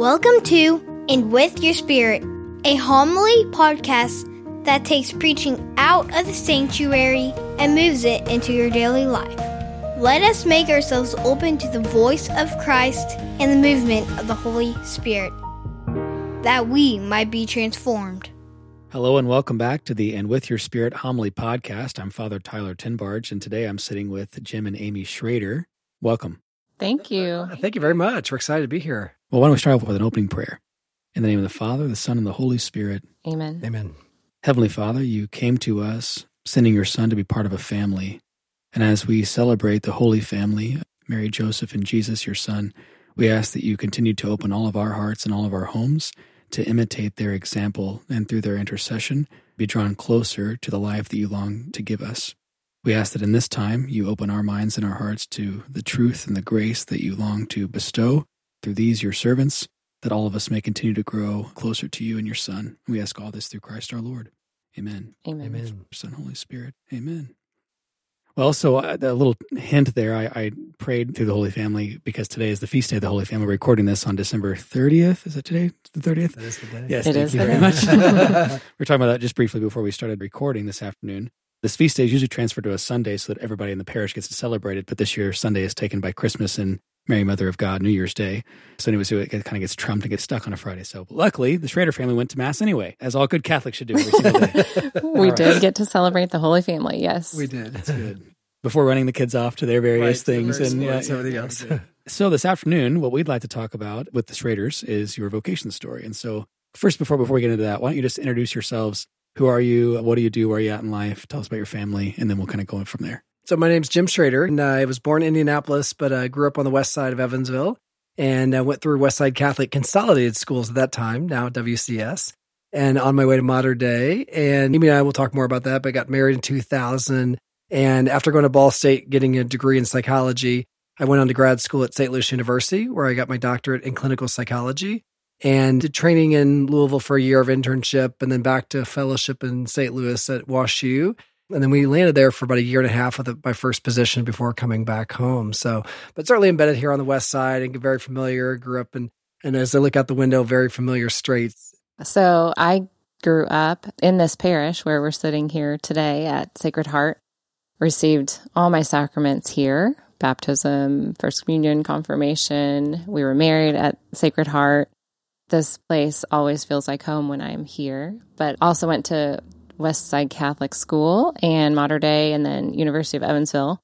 Welcome to And With Your Spirit, a homily podcast that takes preaching out of the sanctuary and moves it into your daily life. Let us make ourselves open to the voice of Christ and the movement of the Holy Spirit, that we might be transformed. Hello and welcome back to the And With Your Spirit Homily Podcast. I'm Father Tyler Tenbarge, and today I'm sitting with Jim and Amy Schroeder. Welcome. Thank you. Thank you very much. We're excited to be here. Well, why don't we start off with an opening prayer? In the name of the Father, the Son, and the Holy Spirit. Amen. Amen. Heavenly Father, you came to us sending your Son to be part of a family. And as we celebrate the Holy Family, Mary, Joseph, and Jesus, your Son, we ask that you continue to open all of our hearts and all of our homes to imitate their example and through their intercession be drawn closer to the life that you long to give us. We ask that in this time you open our minds and our hearts to the truth and the grace that you long to bestow through these, your servants, that all of us may continue to grow closer to you and your Son. We ask all this through Christ our Lord. Amen. Amen. Amen. Son, Holy Spirit. Amen. Well, so uh, a little hint there. I, I prayed through the Holy Family because today is the feast day of the Holy Family. We're recording this on December 30th. Is it today? The 30th? That is the day. Yes, It thank is you very day. much. we are talking about that just briefly before we started recording this afternoon. This feast day is usually transferred to a Sunday so that everybody in the parish gets to celebrate it. But this year, Sunday is taken by Christmas and Mary Mother of God, New Year's Day. So, anyway, so it kind of gets trumped and gets stuck on a Friday. So, luckily, the Schroeder family went to Mass anyway, as all good Catholics should do every single day. We All did right. get to celebrate the Holy Family. Yes. We did. That's good. Before running the kids off to their various Right, things various and sports, yeah, everything yeah, else. so this afternoon, what we'd like to talk about with the Schroeders is your vocation story. And so first, before before we get into that, why don't you just introduce yourselves? Who are you? What do you do? Where are you at in life? Tell us about your family, and then we'll kind of go from there. So my name's Jim Schroeder, and I was born in Indianapolis, but I grew up on the west side of Evansville, and I went through Westside Catholic Consolidated Schools at that time, now WCS, and on my way to Mater Dei. And Amy and I will talk more about that. But I got married in 2000, and after going to Ball State, getting a degree in psychology, I went on to grad school at St. Louis University, where I got my doctorate in clinical psychology. And training in Louisville for a year of internship, and then back to fellowship in St. Louis at WashU. And then we landed there for about a year and a half with my first position before coming back home. So, but certainly embedded here on the west side and very familiar. Grew up in, and as I look out the window, very familiar streets. So I grew up in this parish where we're sitting here today at Sacred Heart. Received all my sacraments here baptism, First Communion, confirmation. We were married at Sacred Heart. This place always feels like home when I'm here, but also went to West Side Catholic School and Mater Dei and then University of Evansville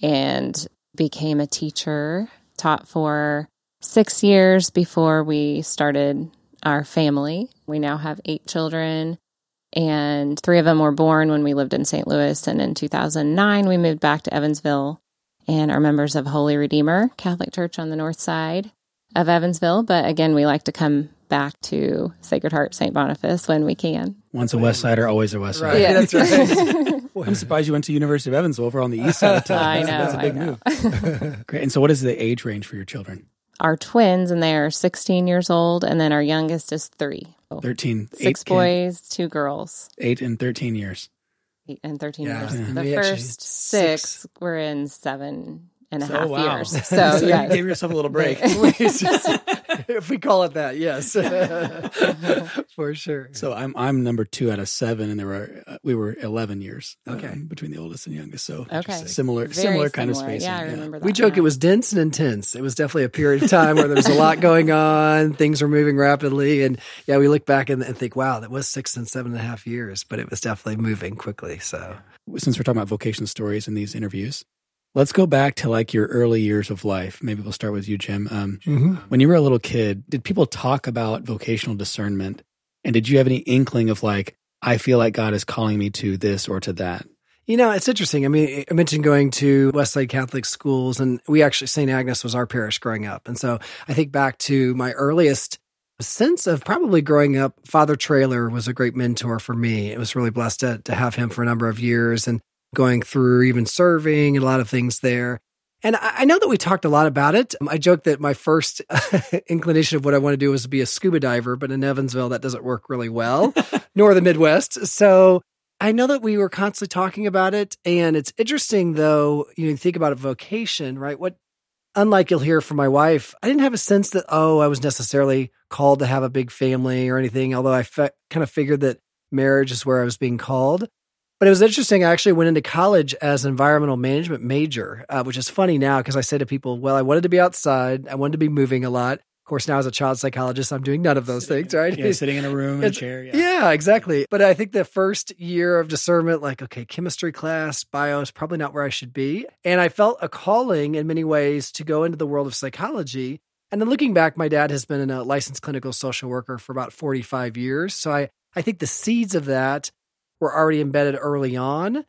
and became a teacher, taught for six years before we started our family. We now have eight children, and three of them were born when we lived in St. Louis. And in 2009, we moved back to Evansville and are members of Holy Redeemer Catholic Church on the north side of Evansville. But again, we like to come back to Sacred Heart St. Boniface when we can. Once a West Sider, always a West Sider. Right. Yeah. That's right. I'm surprised you went to University of Evansville over on the east side of town. I That's, know. that's a big I know. move. Great. And so, what is the age range for your children? Our twins, and they are 16 years old, and then our youngest is three. So 13, Six eight, kid- boys, two girls. eight and 13 years. eight and 13 Yeah. years. Yeah. The We first six. six were in seven and a half So, wow. years. So, you yeah. gave yourself a little break. If we call it that, yes, for sure. So I'm I'm number two out of seven, and there were uh, we were eleven years Okay. um, between the oldest and youngest. So Okay. similar Very similar kind of similar. spacing. Yeah, I remember that. We joke now. it was dense and intense. It was definitely a period of time where there was a lot going on. Things were moving rapidly. And yeah, we look back and, and think, wow, that was six and seven and a half years, but it was definitely moving quickly. So Since we're talking about vocation stories in these interviews, let's go back to like your early years of life. Maybe we'll start with you, Jim. Um, when you were a little kid, did people talk about vocational discernment? And did you have any inkling of like, I feel like God is calling me to this or to that? You know, it's interesting. I mean, I mentioned going to Westside Catholic schools, and we actually, St. Agnes was our parish growing up. And so I think back to my earliest sense of probably growing up, Father Trailer was a great mentor for me. It was really blessed to, to have him for a number of years and going through even serving and a lot of things there. And I know that we talked a lot about it. I joke that my first inclination of what I want to do was to be a scuba diver, but in Evansville, that doesn't work really well, nor the Midwest. So I know that we were constantly talking about it. And it's interesting, though, you know, think about a vocation, right? What unlike you'll hear from my wife, I didn't have a sense that, oh, I was necessarily called to have a big family or anything, although I fe- kind of figured that marriage is where I was being called. But it was interesting. I actually went into college as an environmental management major, uh, which is funny now because I say to people, well, I wanted to be outside, I wanted to be moving a lot. Of course, now as a child psychologist, I'm doing none of those sitting, things, right? Yeah, sitting in a room in a chair. Yeah. yeah, exactly. But I think the first year of discernment, like, okay, chemistry class, bio is probably not where I should be. And I felt a calling in many ways to go into the world of psychology. And then looking back, my dad has been a licensed clinical social worker for about 45 years. So I, I think the seeds of that were already embedded early on.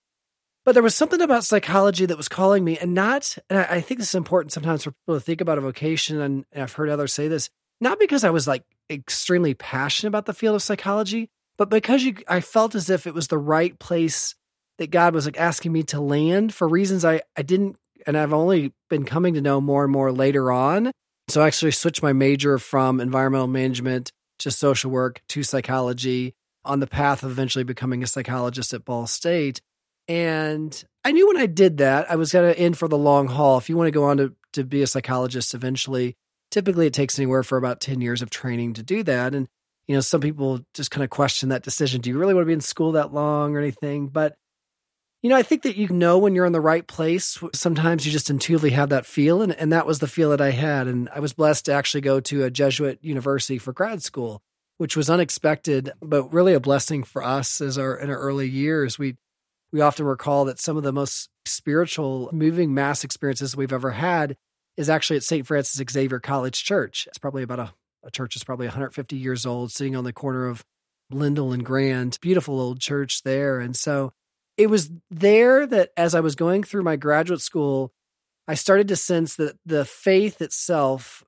But there was something about psychology that was calling me, and not, and I think this is important sometimes for people to think about a vocation, and I've heard others say this, not because I was like extremely passionate about the field of psychology, but because you, I felt as if it was the right place that God was like asking me to land for reasons I, I didn't, and I've only been coming to know more and more later on. So I actually switched my major from environmental management to social work to psychology on the path of eventually becoming a psychologist at Ball State. And I knew when I did that, I was going to in for the long haul. If you want to go on to, to be a psychologist eventually, typically it takes anywhere for about 10 years of training to do that. And, you know, some people just kind of question that decision. Do you really want to be in school that long or anything? But, you know, I think that you know when you're in the right place. Sometimes you just intuitively have that feel. And, and that was the feel that I had. And I was blessed to actually go to a Jesuit university for grad school, which was unexpected, but really a blessing for us as our in our early years. We we often recall that some of the most spiritual, moving mass experiences we've ever had is actually at St. Francis Xavier College Church. It's probably about a, a church that's probably 150 years old, sitting on the corner of Lindell and Grand. Beautiful old church there. And so it was there that as I was going through my graduate school, I started to sense that the faith itself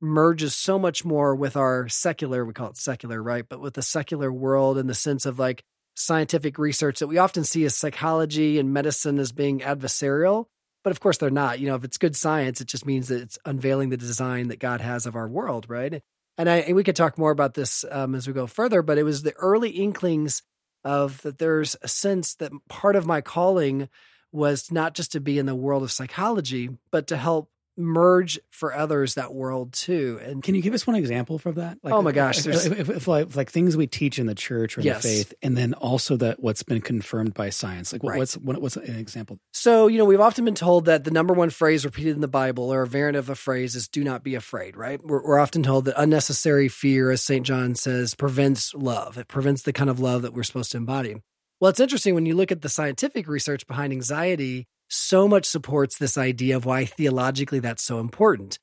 merges so much more with our secular, we call it secular, right? But with the secular world in the sense of like scientific research that we often see as psychology and medicine as being adversarial. But of course, they're not. You know, if it's good science, it just means that it's unveiling the design that God has of our world, right? And I and we could talk more about this um, as we go further. But it was the early inklings of that. There's a sense that part of my calling was not just to be in the world of psychology, but to help merge for others that world too. And can you give us one example for that? Like, oh my gosh, if, if, if, like, like, things we teach in the church or in yes. the faith, and then also that what's been confirmed by science. Like, right. what's what, what's an example? So you know, we've often been told that the number one phrase repeated in the Bible or a variant of a phrase is "Do not be afraid." Right? We're, we're often told that unnecessary fear, as Saint John says, prevents love. It prevents the kind of love that we're supposed to embody. Well, it's interesting when you look at the scientific research behind anxiety so much supports this idea of why theologically that's so important.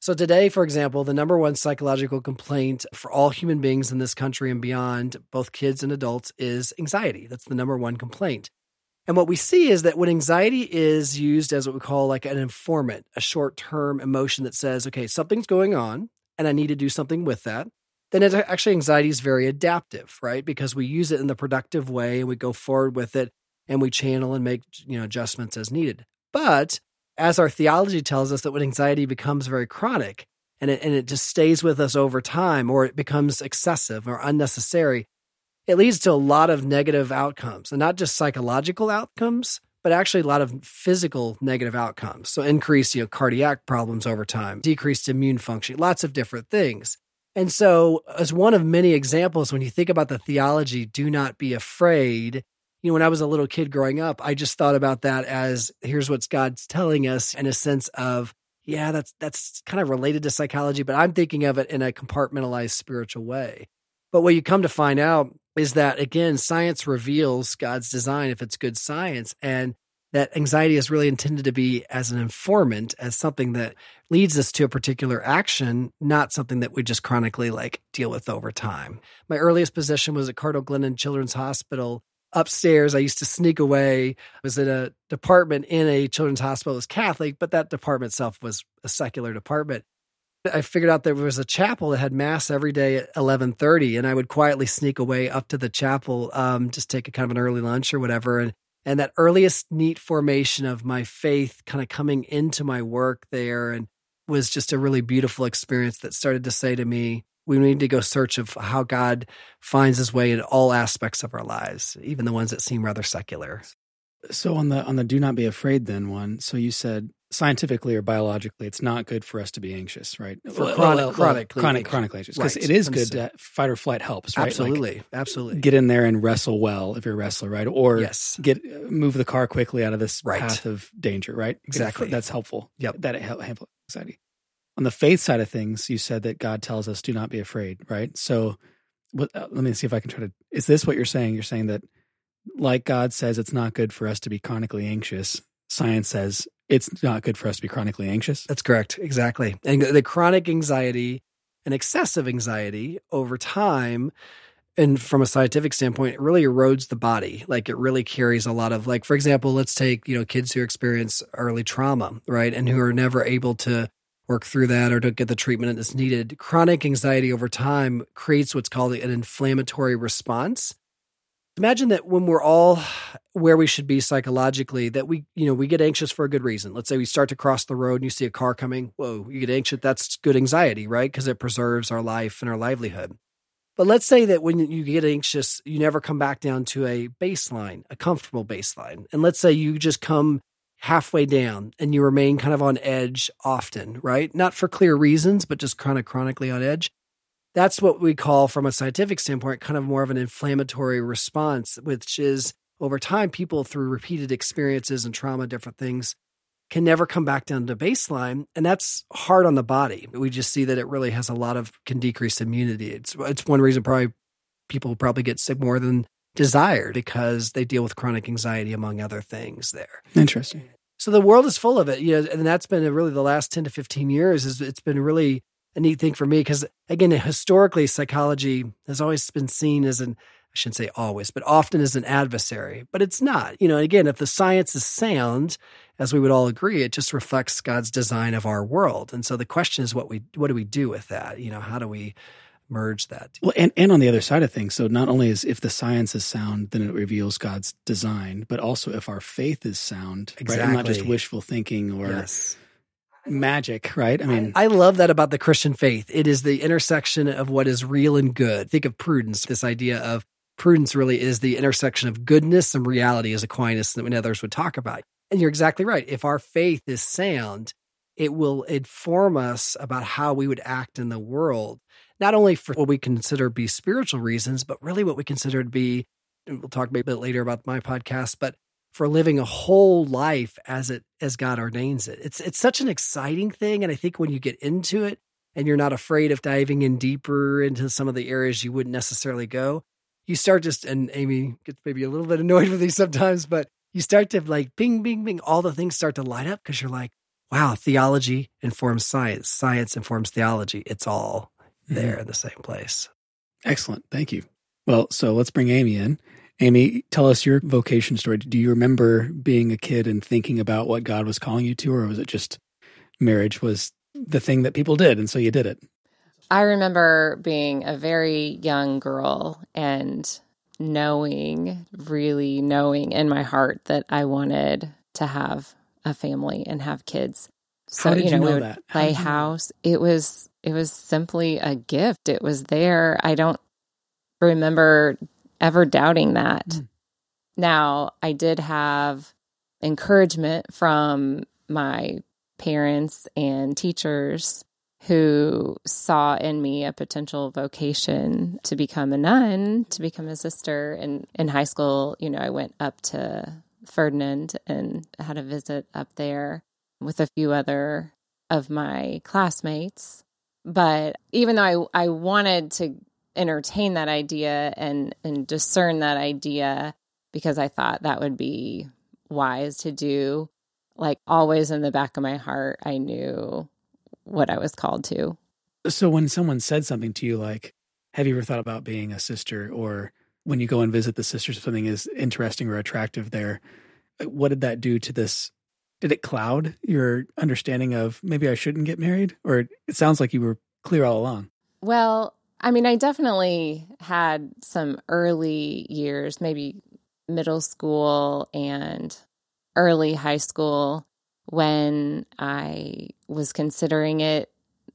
So, today, for example, the number one psychological complaint for all human beings in this country and beyond, both kids and adults, is anxiety. That's the number one complaint. And what we see is that when anxiety is used as what we call like an informant, a short term emotion that says, okay, something's going on and I need to do something with that, then it, actually anxiety is very adaptive, right? Because we use it in the productive way and we go forward with it and we channel and make you know adjustments as needed. But as our theology tells us that when anxiety becomes very chronic and it, and it just stays with us over time or it becomes excessive or unnecessary, it leads to a lot of negative outcomes and not just psychological outcomes, but actually a lot of physical negative outcomes. So increased, you know, cardiac problems over time, decreased immune function, lots of different things. And so, as one of many examples, when you think about the theology, do not be afraid, you know, when I was a little kid growing up, I just thought about that as here's what God's telling us in a sense of, yeah, that's that's kind of related to psychology, but I'm thinking of it in a compartmentalized spiritual way. But what you come to find out is that again, science reveals God's design if it's good science, and that anxiety is really intended to be as an informant, as something that leads us to a particular action, not something that we just chronically like deal with over time. My earliest position was at Cardinal Glennon Children's Hospital upstairs. I used to sneak away. I was in a department in a children's hospital. It was Catholic, but that department itself was a secular department. I figured out there was a chapel that had mass every day at eleven thirty, and I would quietly sneak away up to the chapel, um, just take a kind of an early lunch or whatever. And and that earliest neat formation of my faith kind of coming into my work there, and was just a really beautiful experience that started to say to me, we need to go search of how God finds his way in all aspects of our lives, even the ones that seem rather secular. So on the on the do not be afraid then one, so you said scientifically or biologically, it's not good for us to be anxious, right? For Well, chronic- well, well, chronically chronic, anxious. chronically anxious, because Right. it is good. To, fight or flight helps, right? Like, Absolutely. Absolutely. get in there and wrestle well if you're a wrestler, right? Or Yes. get move the car quickly out of this Right. path of danger, right? Get it fr- Exactly. That's helpful. Yep. That it help anxiety. On the faith side of things, you said that God tells us do not be afraid, right? So, what, uh, let me see if I can try to. Is this what you're saying? You're saying that, like God says, it's not good for us to be chronically anxious. Science says it's not good for us to be chronically anxious. That's correct. Exactly. And the chronic anxiety and excessive anxiety over time, and from a scientific standpoint, it really erodes the body. Like it really carries a lot of, like, for example, let's take, you know, kids who experience early trauma, right? And who are never able to work through that or don't get the treatment that's needed. Chronic anxiety over time creates what's called an inflammatory response. Imagine that when we're all where we should be psychologically, that we, you know, we get anxious for a good reason. Let's say we start to cross the road and you see a car coming. Whoa, you get anxious. That's good anxiety, right? Because it preserves our life and our livelihood. But let's say that when you get anxious, you never come back down to a baseline, a comfortable baseline. And let's say you just come halfway down and you remain kind of on edge often, right? Not for clear reasons, but just kind of chronically on edge. That's what we call, from a scientific standpoint, kind of more of an inflammatory response, which is over time, people through repeated experiences and trauma, different things, can never come back down to baseline. And that's hard on the body. We just see that it really has a lot of, can decrease immunity. It's, it's one reason probably people probably get sick more than desired because they deal with chronic anxiety, among other things there. Interesting. So the world is full of it, you know, and that's been really the last 10 to 15 years is it's been really a neat thing for me because again, historically psychology has always been seen as an I shouldn't say always, but often as an adversary, but it's not. You know, again, if the science is sound, as we would all agree, it just reflects God's design of our world. And so the question is what we what do we do with that? You know, how do we merge that? Well, and, and on the other side of things, so not only is if the science is sound, then it reveals God's design, but also if our faith is sound, right? Not just wishful thinking or Yes. magic, right? I mean, I love that about the Christian faith. It is the intersection of what is real and good. Think of prudence, this idea of prudence really is the intersection of goodness and reality, as Aquinas and others would talk about. And you're exactly right. If our faith is sound, it will inform us about how we would act in the world, not only for what we consider be spiritual reasons, but really what we consider to be, we'll talk a bit later about my podcast, but for living a whole life as it as God ordains it. It's it's such an exciting thing. And I think when you get into it and you're not afraid of diving in deeper into some of the areas you wouldn't necessarily go, you start just and Amy gets maybe a little bit annoyed with these sometimes, but you start to like bing, bing, bing, all the things start to light up because you're like, wow, theology informs science, science informs theology. It's all Mm-hmm. there in the same place. excellent. Thank you. Well, so let's bring Amy in. Amy, tell us your vocation story. Do you remember being a kid and thinking about what God was calling you to, or was it just marriage was the thing that people did, and so you did it? I remember being a very young girl and knowing, really knowing in my heart that I wanted to have a family and have kids. So How did you know, you know we would that? How play did you know? house. It was it was simply a gift. It was there. I don't remember ever doubting that. Mm. Now, I did have encouragement from my parents and teachers who saw in me a potential vocation to become a nun, to become a sister. And in high school, you know, I went up to Ferdinand and had a visit up there with a few other of my classmates. But even though I, I wanted to entertain that idea and, and discern that idea because I thought that would be wise to do, like always in the back of my heart, I knew what I was called to. So when someone said something to you like, "Have you ever thought about being a sister?" or when you go and visit the sisters, if something is interesting or attractive there, uh, what did that do to this? Did it cloud your understanding of maybe I shouldn't get married? Or it sounds like you were clear all along. Well, I mean, I definitely had some early years, maybe middle school and early high school, when I was considering it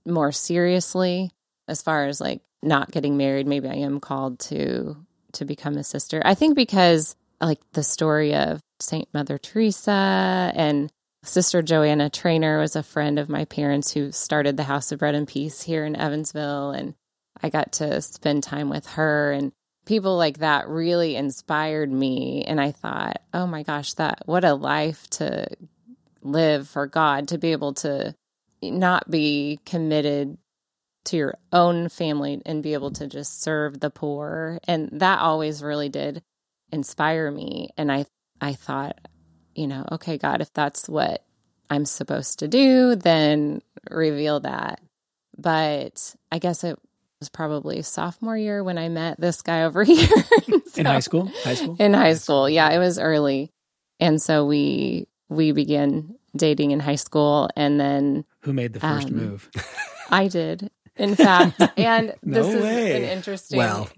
more seriously as far as like not getting married. Maybe I am called to to become a sister. I think because like the story of Saint Mother Teresa and Sister Joanna Trainer was a friend of my parents who started the House of Bread and Peace here in Evansville. And I got to spend time with her. And people like that really inspired me. And I thought, oh my gosh, that what a life to live for God, to be able to not be committed to your own family and be able to just serve the poor. And that always really did inspire me. And I I thought, you know, okay, God, if that's what I'm supposed to do, then reveal that. But I guess it was probably sophomore year when I met this guy over here. so, in high school? High school? In high school. Yeah, it was early. And so we we began dating in high school and then Who made the first um, move? I did. In fact, and no this way. is an interesting. Well,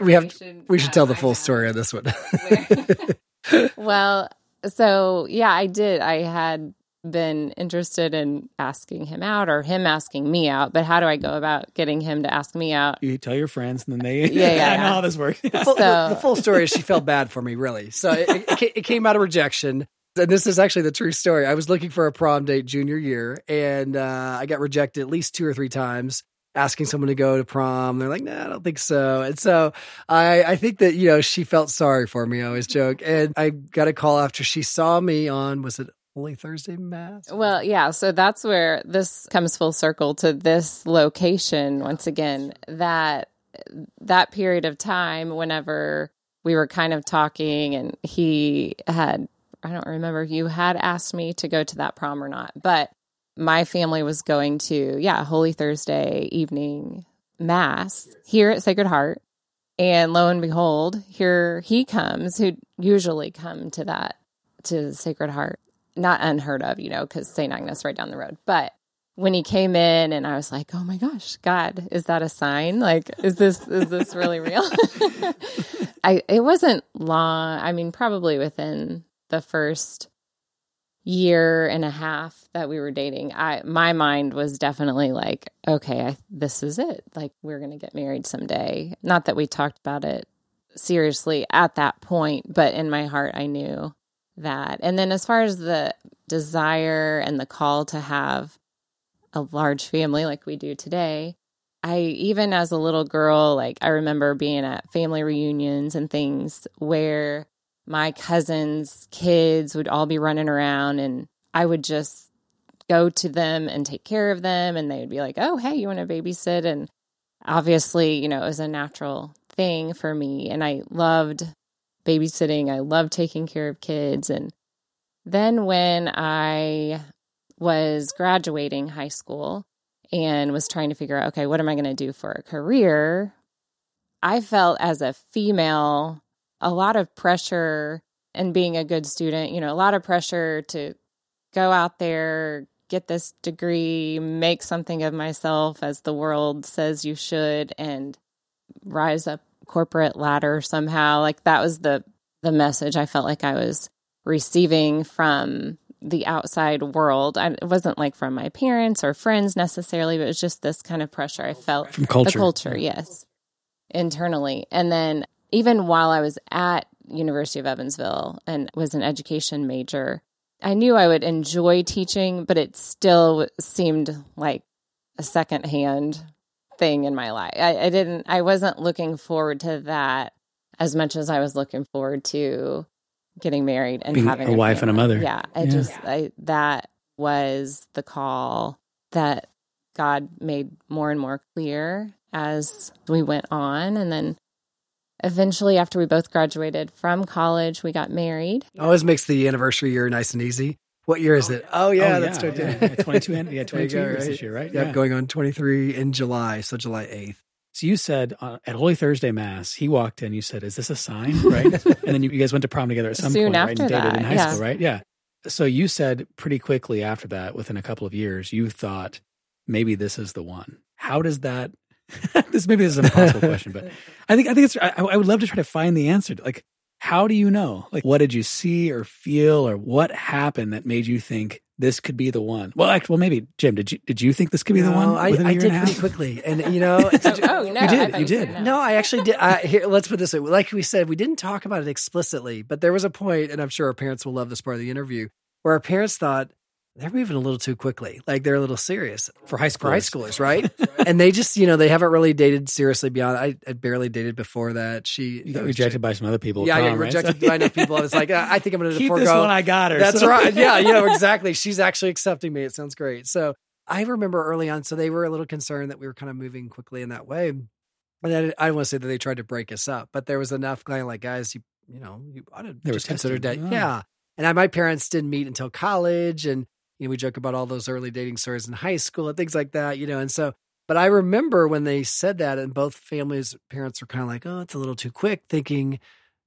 we have we should tell the full story on this one. well, so yeah, I did. I had been interested in asking him out or him asking me out, but how do I go about getting him to ask me out? You tell your friends and then they, yeah, yeah, I know how this works. The full, so, the, full story is she felt bad for me, really. So it, it, it came out of rejection. And this is actually the true story. I was looking for a prom date junior year and uh, I got rejected at least two or three times asking someone to go to prom. They're like, no, nah, I don't think so. And so I, I think that, you know, she felt sorry for me. I always joke. And I got a call after she saw me on, was it Holy Thursday Mass? Well, yeah. So that's where this comes full circle to this location once again. That that period of time, whenever we were kind of talking, and he had I don't remember you had asked me to go to that prom or not, but my family was going to yeah Holy Thursday evening mass here at Sacred Heart. And lo and behold, here he comes, who usually come to that to Sacred Heart not unheard of, you know, because St. Agnes right down the road. But when he came in and I was like, oh my gosh, God, is that a sign? Like, is this is this really real? I it wasn't long. I mean, probably within the first year and a half that we were dating, I my mind was definitely like, okay, I, this is it. Like, we're gonna get married someday. Not that we talked about it seriously at that point, but in my heart, I knew that. And then as far as the desire and the call to have a large family like we do today, I even as a little girl, like I remember being at family reunions and things where my cousins' kids would all be running around and I would just go to them and take care of them and they would be like, "Oh, hey, you want to babysit?" and obviously, you know, it was a natural thing for me and I loved babysitting. I loved taking care of kids. And then when I was graduating high school and was trying to figure out, okay, what am I going to do for a career? I felt as a female a lot of pressure and being a good student, you know, a lot of pressure to go out there, get this degree, make something of myself as the world says you should, and rise up corporate ladder somehow. Like that was the the message I felt like I was receiving from the outside world. I, it wasn't like from my parents or friends necessarily, but it was just this kind of pressure I felt from culture. The culture, yes, internally. And then even while I was at University of Evansville and was an education major, I knew I would enjoy teaching, but it still seemed like a secondhand thing in my life. I, I didn't, I wasn't looking forward to that as much as I was looking forward to getting married and Being having a, a wife and a mother. Yeah, I yeah. just, I, that was the call that God made more and more clear as we went on. And then eventually, after we both graduated from college, we got married. Always makes the anniversary year nice and easy. What year is it? Oh yeah, oh, that's yeah, yeah, yeah. 22 yeah, 22 years right? this year, right? Yep, yeah, going on 23 in July, so July 8th. So you said uh, at Holy Thursday Mass, he walked in. You said, "Is this a sign?" Right? and then you, you, guys went to prom together at some Soon point, after right? And dated that, in high yeah. school, right? Yeah. So you said pretty quickly after that, within a couple of years, you thought maybe this is the one. How does that? this maybe this is an impossible question, but I think I think it's. I, I would love to try to find the answer. Like, how do you know? Like, what did you see or feel, or what happened that made you think this could be the one. Well, actually, well, maybe Jim, did you did you think this could be no, the one? I, I did pretty quickly, and you know, it's a, oh no, you did, you did. No. no, I actually did. I, here, let's put this way. Like we said, we didn't talk about it explicitly, but there was a point, and I'm sure our parents will love this part of the interview, where our parents thought they're moving a little too quickly. Like they're a little serious for high for high schoolers, right? and they just, you know, they haven't really dated seriously beyond. I, I barely dated before that. She you got uh, rejected by some other people. Yeah, I got right? rejected by enough people. I was like, I think I'm going to Keep forego. this one. I got her. That's So- right. Yeah, yeah, exactly. She's actually accepting me. It sounds great. So I remember early on, so they were a little concerned that we were kind of moving quickly in that way. And I, I don't want to say that they tried to break us up, but there was enough kind of like, guys, you, you know, you ought to They just consider that. Oh. Yeah. And I, my parents didn't meet until college. And, you know, we joke about all those early dating stories in high school and things like that, you know. And so, but I remember when they said that, and both families' parents were kind of like, oh, it's a little too quick, thinking,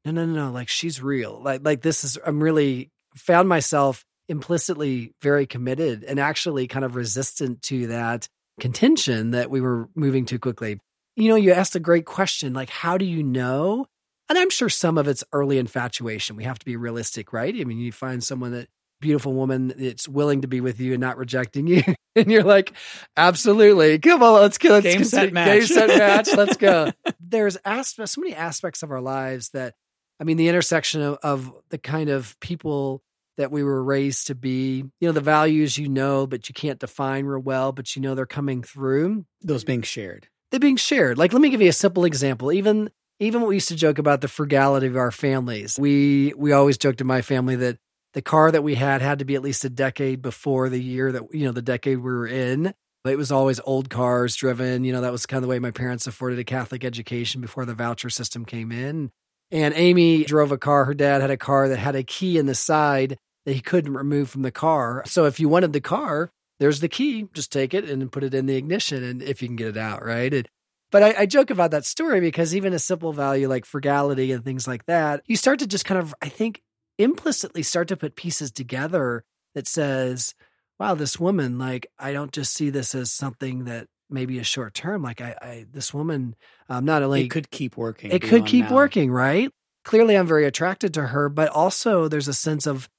no, no, no, no, like she's real. Like, like this is, I'm really found myself implicitly very committed and actually kind of resistant to that contention that we were moving too quickly. You know, you asked a great question, like, how do you know? And I'm sure some of it's early infatuation. We have to be realistic, right? I mean, you find someone that beautiful woman that's willing to be with you and not rejecting you. and you're like, absolutely. Come on, let's go. Let's Game, set, match. Game, set, match. Let's go. There's aspects, so many aspects of our lives that, I mean, the intersection of, of the kind of people that we were raised to be, you know, the values you know, but you can't define real well, but you know they're coming through. Those being shared. They're being shared. Like, let me give you a simple example. Even even what we used to joke about the frugality of our families. We we always joked in my family that the car that we had had to be at least a decade before the year that you know the decade we were in. It was always old cars driven. You know that was kind of the way my parents afforded a Catholic education before the voucher system came in. And Amy drove a car. Her dad had a car that had a key in the side that he couldn't remove from the car. So if you wanted the car, there's the key. Just take it and put it in the ignition, and if you can get it out, right? And, but I, I joke about that story because even a simple value like frugality and things like that, you start to just kind of, I think, implicitly start to put pieces together that says, wow, this woman, like, I don't just see this as something that maybe is short term. Like, I, I this woman, um, not only it could keep working. it could keep now. working, right? Clearly, I'm very attracted to her, but also there's a sense of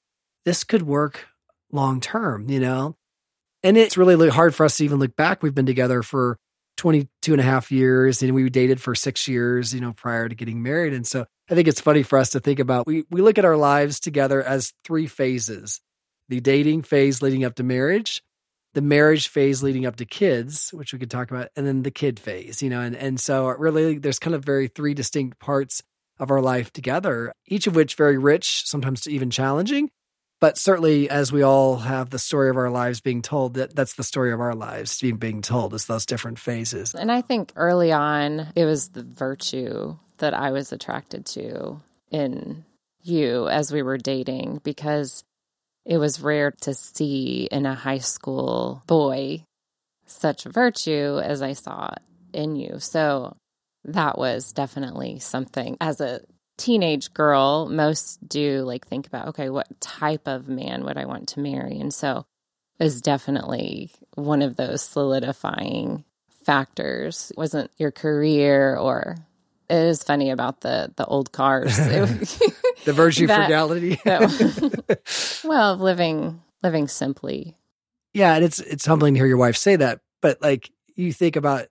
this could work long term, you know? And it's really really hard for us to even look back. We've been together for 22 and a half years and we dated for six years, you know, prior to getting married. And so I think it's funny for us to think about we, we look at our lives together as three phases the dating phase leading up to marriage, the marriage phase leading up to kids, which we could talk about, and then the kid phase, you know, and, and so really there's kind of very three distinct parts of our life together, each of which very rich, sometimes even challenging. But certainly, as we all have the story of our lives being told, that that's the story of our lives being being told. Is those different phases. And I think early on, it was the virtue that I was attracted to in you as we were dating because it was rare to see in a high school boy such virtue as I saw in you. So that was definitely something as a teenage girl most do like think about okay what type of man would i want to marry and so is definitely one of those solidifying factors. It wasn't your career or it is funny about the the old cars. The virtue That- frugality. that- well, living living simply. yeah, and it's it's humbling to hear your wife say that. But like you think about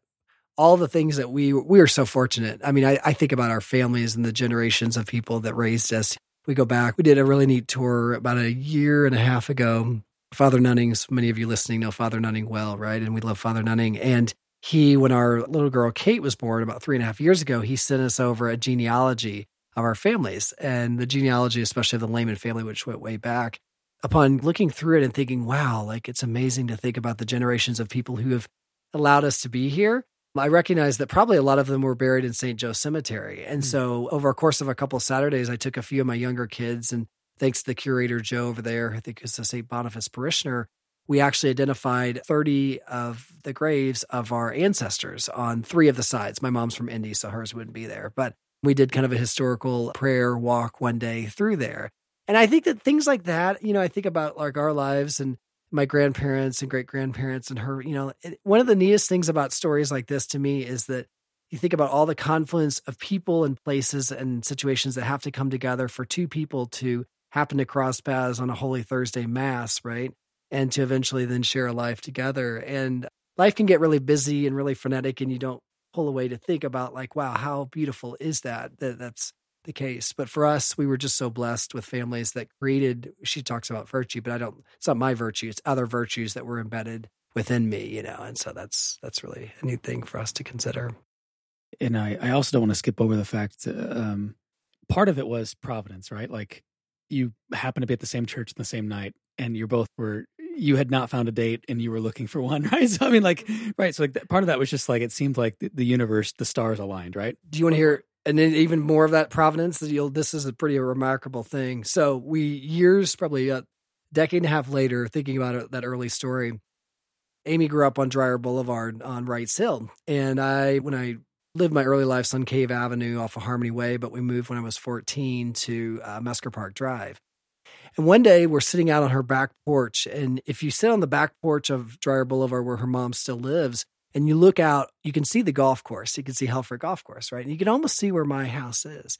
all the things that we we are so fortunate. I mean, I, I think about our families and the generations of people that raised us. We go back. We did a really neat tour about a year and a half ago. Father Nunnings, many of you listening know Father Nunning well, right? And we love Father Nunning. And he, when our little girl Kate was born about three and a half years ago, he sent us over a genealogy of our families and the genealogy, especially of the Lehman family, which went way back. Upon looking through it and thinking, wow, like it's amazing to think about the generations of people who have allowed us to be here. I recognize that probably a lot of them were buried in St. Joe Cemetery. And hmm. so, over a course of a couple of Saturdays, I took a few of my younger kids, and thanks to the curator, Joe, over there, I think it's a St. Boniface parishioner, we actually identified 30 of the graves of our ancestors on three of the sides. My mom's from Indy, so hers wouldn't be there. But we did kind of a historical prayer walk one day through there. And I think that things like that, you know, I think about like our lives and my grandparents and great grandparents and her, you know, it- one of the neatest things about stories like this to me is that you think about all the confluence of people and places and situations that have to come together for two people to happen to cross paths on a Holy Thursday Mass, right? And to eventually then share a life together. And life can get really busy and really frenetic, and you don't pull away to think about, like, wow, how beautiful is that? that that's the case. But for us, we were just so blessed with families that created, she talks about virtue, but I don't, it's not my virtue, it's other virtues that were embedded within me, you know. And so that's, that's really a neat thing for us to consider. And I, I also don't want to skip over the fact, um, part of it was providence, right? Like you happen to be at the same church in the same night and you both were you had not found a date and you were looking for one, right? So I mean, like, right. So like, part of that was just like it seemed like the, the universe, the stars aligned, right? Do you want to hear? And then even more of that providence. You'll, this is a pretty remarkable thing. So we years, probably a decade and a half later, thinking about that early story. Amy grew up on Dreyer Boulevard on Wrights Hill, and I, when I lived my early life on Cave Avenue off of Harmony Way, but we moved when I was 14 to uh, Mesker Park Drive. And one day we're sitting out on her back porch. And if you sit on the back porch of Dreyer Boulevard where her mom still lives, and you look out, you can see the golf course. You can see Helfrich Golf Course, right? And you can almost see where my house is.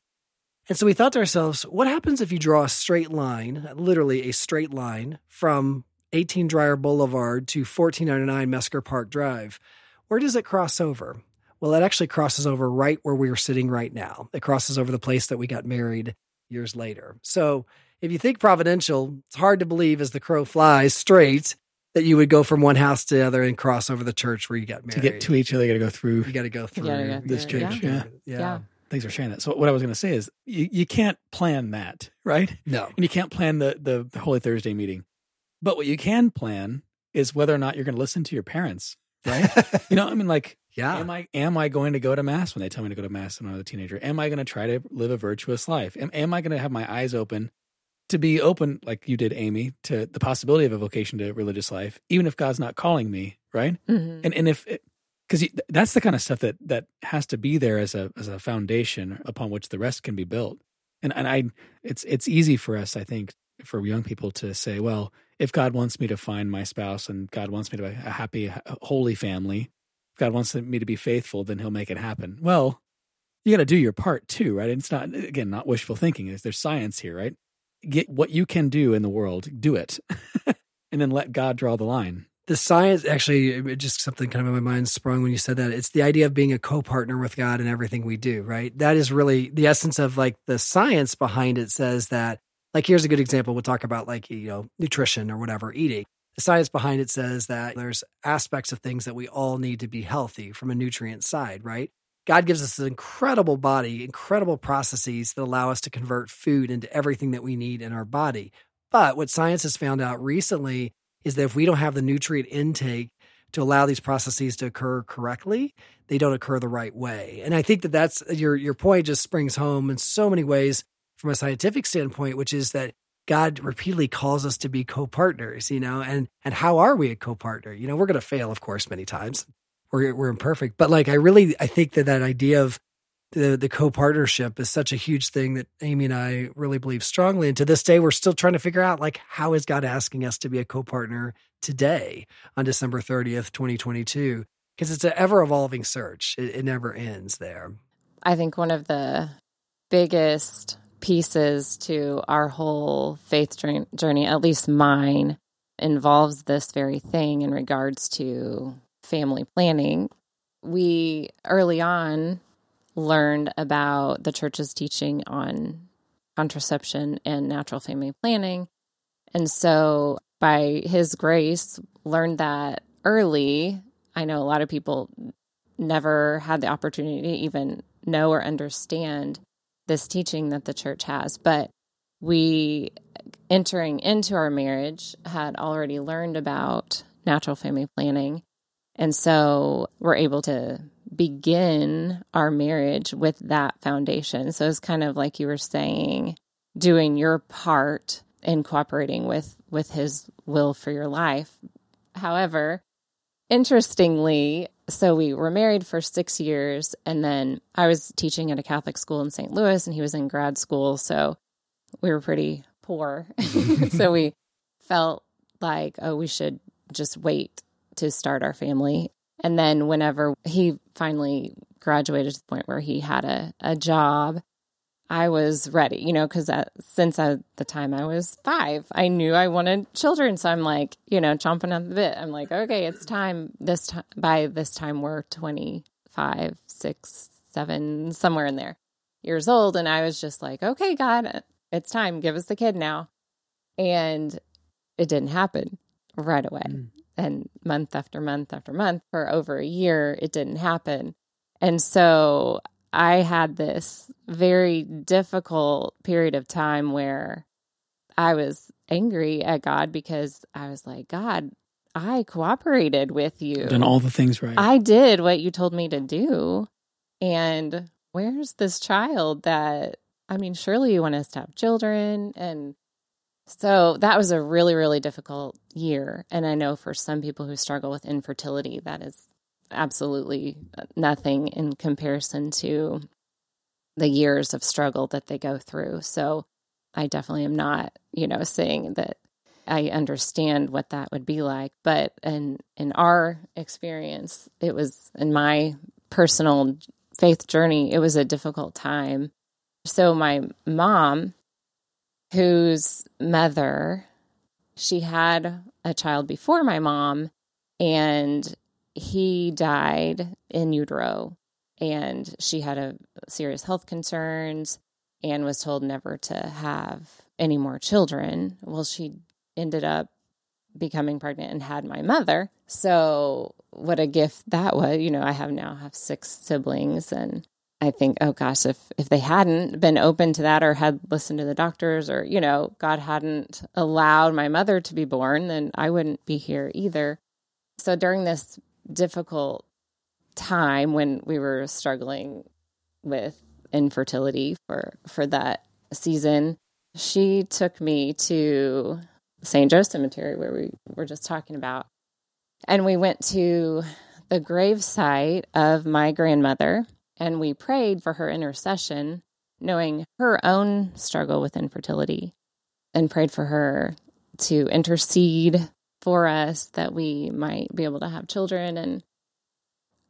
And so we thought to ourselves, what happens if you draw a straight line, literally a straight line from 18 Dreyer Boulevard to 1499 Mesker Park Drive? Where does it cross over? Well, it actually crosses over right where we are sitting right now. It crosses over the place that we got married years later. So if you think providential, it's hard to believe as the crow flies straight that you would go from one house to the other and cross over the church where you got married. To get to each other, you got to go through. You got to go through go this through, church. yeah. Yeah. yeah. Yeah. Thanks for sharing that. So what I was going to say is you, you can't plan that, right? No. And you can't plan the, the the Holy Thursday meeting. But what you can plan is whether or not you're going to listen to your parents, right? you know, I mean, like, Yeah. am I am I going to go to mass when they tell me to go to mass when I'm a teenager? Am I going to try to live a virtuous life? Am, am I going to have my eyes open to be open, like you did, Amy, to the possibility of a vocation to religious life, even if God's not calling me, right? Mhm. And and if because that's the kind of stuff that that has to be there as a as a foundation upon which the rest can be built. And and I it's it's easy for us, I think, for young people to say, well, if God wants me to find my spouse and God wants me to have a happy, holy family, if God wants me to be faithful, then He'll make it happen. Well, you got to do your part too, right? And it's not again not wishful thinking. There's science here, right? Get what you can do in the world, do it, and then let God draw the line. the science actually just something kind of in my mind sprung when you said that. It's the idea of being a co-partner with god in everything we do right? That is really the essence of like the science behind it says that like here's a good example. We'll talk about like you know nutrition or whatever eating. The science behind it says that there's aspects of things that we all need to be healthy from a nutrient side right god gives us an incredible body incredible processes that allow us to convert food into everything that we need in our body but what science has found out recently is that if we don't have the nutrient intake to allow these processes to occur correctly, they don't occur the right way. And I think that that's your your point just springs home in so many ways from a scientific standpoint, which is that God repeatedly calls us to be co-partners, you know, and and how are we a co-partner? You know, we're going to fail, of course, many times. We're we're imperfect, but like I really I think that that idea of the the co-partnership is such a huge thing that Amy and I really believe strongly. And to this day, we're still trying to figure out like how is God asking us to be a co-partner today on December 30th, 2022? Because it's an ever evolving search. It, it never ends there. I think one of the biggest pieces to our whole faith journey, at least mine, involves this very thing in regards to family planning. We early on learned about the church's teaching on contraception and natural family planning. And so, by his grace, learned that early. I know a lot of people never had the opportunity to even know or understand this teaching that the church has. But we, entering into our marriage, had already learned about natural family planning. And so we're able to begin our marriage with that foundation. So it's kind of like you were saying, doing your part in cooperating with with his will for your life. However, interestingly, so we were married for 6 years and then I was teaching at a Catholic school in St. Louis and he was in grad school, so we were pretty poor. so we felt like, oh, we should just wait to start our family. And then whenever he finally graduated to the point where he had a, a job, I was ready, you know, because since I, the time I was five, I knew I wanted children. So I'm like, you know, chomping at the bit. I'm like, okay, it's time. This time, by this time, we're 25, six, seven, somewhere in there. years old. And I was just like, okay, God, it's time. Give us the kid now. And it didn't happen right away. Mm. And month after month after month for over a year, it didn't happen. And so I had this very difficult period of time where I was angry at God because I was like, God, I cooperated with you. Done all the things right. I did what you told me to do. And where's this child that, I mean, surely you want us to have children. And so that was a really, really difficult year. And I know for some people who struggle with infertility, that is absolutely uh, nothing in comparison to the years of struggle that they go through. So I definitely am not, you know, saying that I understand what that would be like. But in in our experience, it was in my personal faith journey, it was a difficult time. So my mom, whose mother, she had a child before my mom, and he died in utero. And she had a serious health concerns and was told never to have any more children. Well, she ended up becoming pregnant and had my mother. So what a gift that was. You know, I have now have six siblings and I think, oh gosh, if if they hadn't been open to that or had listened to the doctors or, you know, God hadn't allowed my mother to be born, then I wouldn't be here either. So during this difficult time when we were struggling with infertility for for that season, she took me to St. Joe Cemetery, where we were just talking about. And we went to the grave site of my grandmother and we prayed for her intercession, knowing her own struggle with infertility, and prayed for her to intercede for us that we might be able to have children. And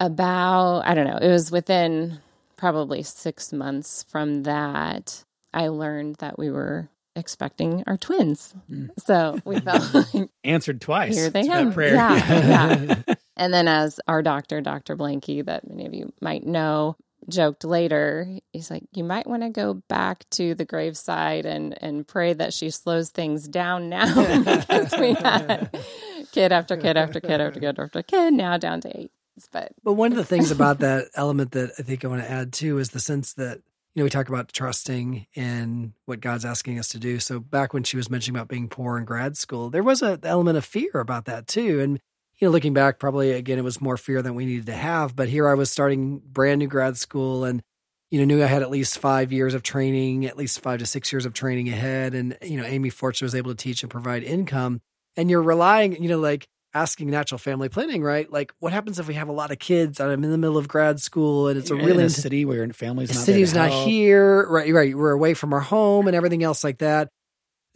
about, I don't know, it was within probably six months from that, I learned that we were expecting our twins. Mm. So we felt like answered twice. Here they are. Prayer. Yeah, yeah. and then as our doctor, Dr. Blanky, that many of you might know, joked later, he's like, you might want to go back to the graveside and and pray that she slows things down now because we had kid after kid after kid after kid after kid, now down to eight. But but one of the things about that element that I think I want to add too is the sense that you know, we talk about trusting in what God's asking us to do. So back when she was mentioning about being poor in grad school, there was an element of fear about that too. And you know, looking back, probably again, it was more fear than we needed to have. But here I was starting brand new grad school and, you know, knew I had at least five years of training, at least five to six years of training ahead. And, you know, Amy Fortune was able to teach and provide income. And you're relying, you know, like asking natural family planning, right? Like, what happens if we have a lot of kids and I'm in the middle of grad school and it's You're a really in a city where your family's not city's not here, right? Right. We're away from our home and everything else like that.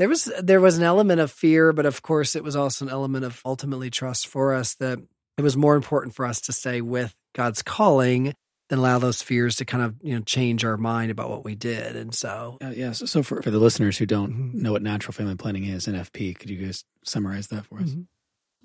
There was there was an element of fear, but of course, it was also an element of ultimately trust for us that it was more important for us to stay with God's calling than allow those fears to kind of you know change our mind about what we did. And so, uh, yes. So for for the listeners who don't mm-hmm. know what natural family planning is, NFP, could you guys summarize that for us? Mm-hmm.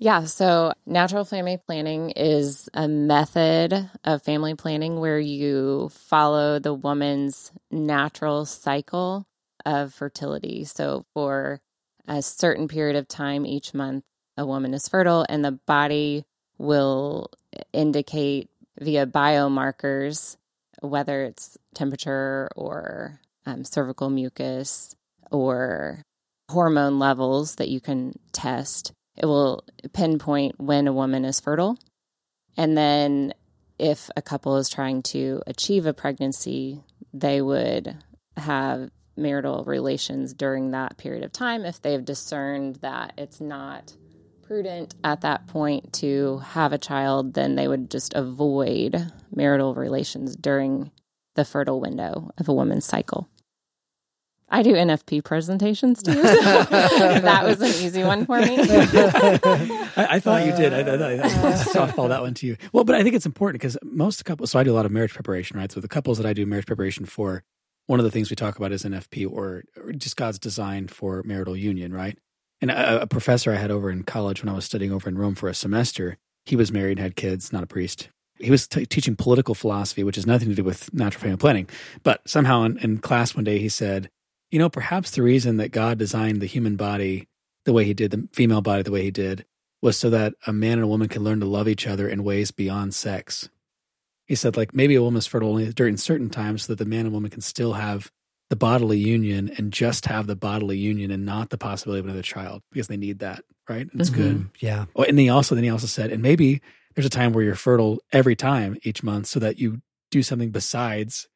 Yeah, so natural family planning is a method of family planning where you follow the woman's natural cycle of fertility. So, for a certain period of time each month, a woman is fertile, and the body will indicate via biomarkers whether it's temperature or um, cervical mucus or hormone levels that you can test it will pinpoint when a woman is fertile. And then if a couple is trying to achieve a pregnancy, they would have marital relations during that period of time if they've discerned that it's not prudent at that point to have a child then they would just avoid marital relations during the fertile window of a woman's cycle I do NFP presentations too. So that was an easy one for me. I, I, thought you did. I, thought I, I, softball that one to you. Well, but I think it's important because most couples, so I do a lot of marriage preparation, right? So the couples that I do marriage preparation for, one of the things we talk about is NFP or, or just God's design for marital union, right? And a, a professor I had over in college when I was studying over in Rome for a semester, he was married had kids, not a priest. he was t- teaching political philosophy, which has nothing to do with natural family planning. But somehow in, in class one day, he said, you know, perhaps the reason that God designed the human body the way he did, the female body the way he did, was so that a man and a woman can learn to love each other in ways beyond sex. He said, like, maybe a woman is fertile only during certain times so that the man and woman can still have the bodily union and just have the bodily union and not the possibility of another child because they need that, right? It's mm-hmm. good. Yeah. Oh, and he also, then he also said, and maybe there's a time where you're fertile every time each month so that you do something besides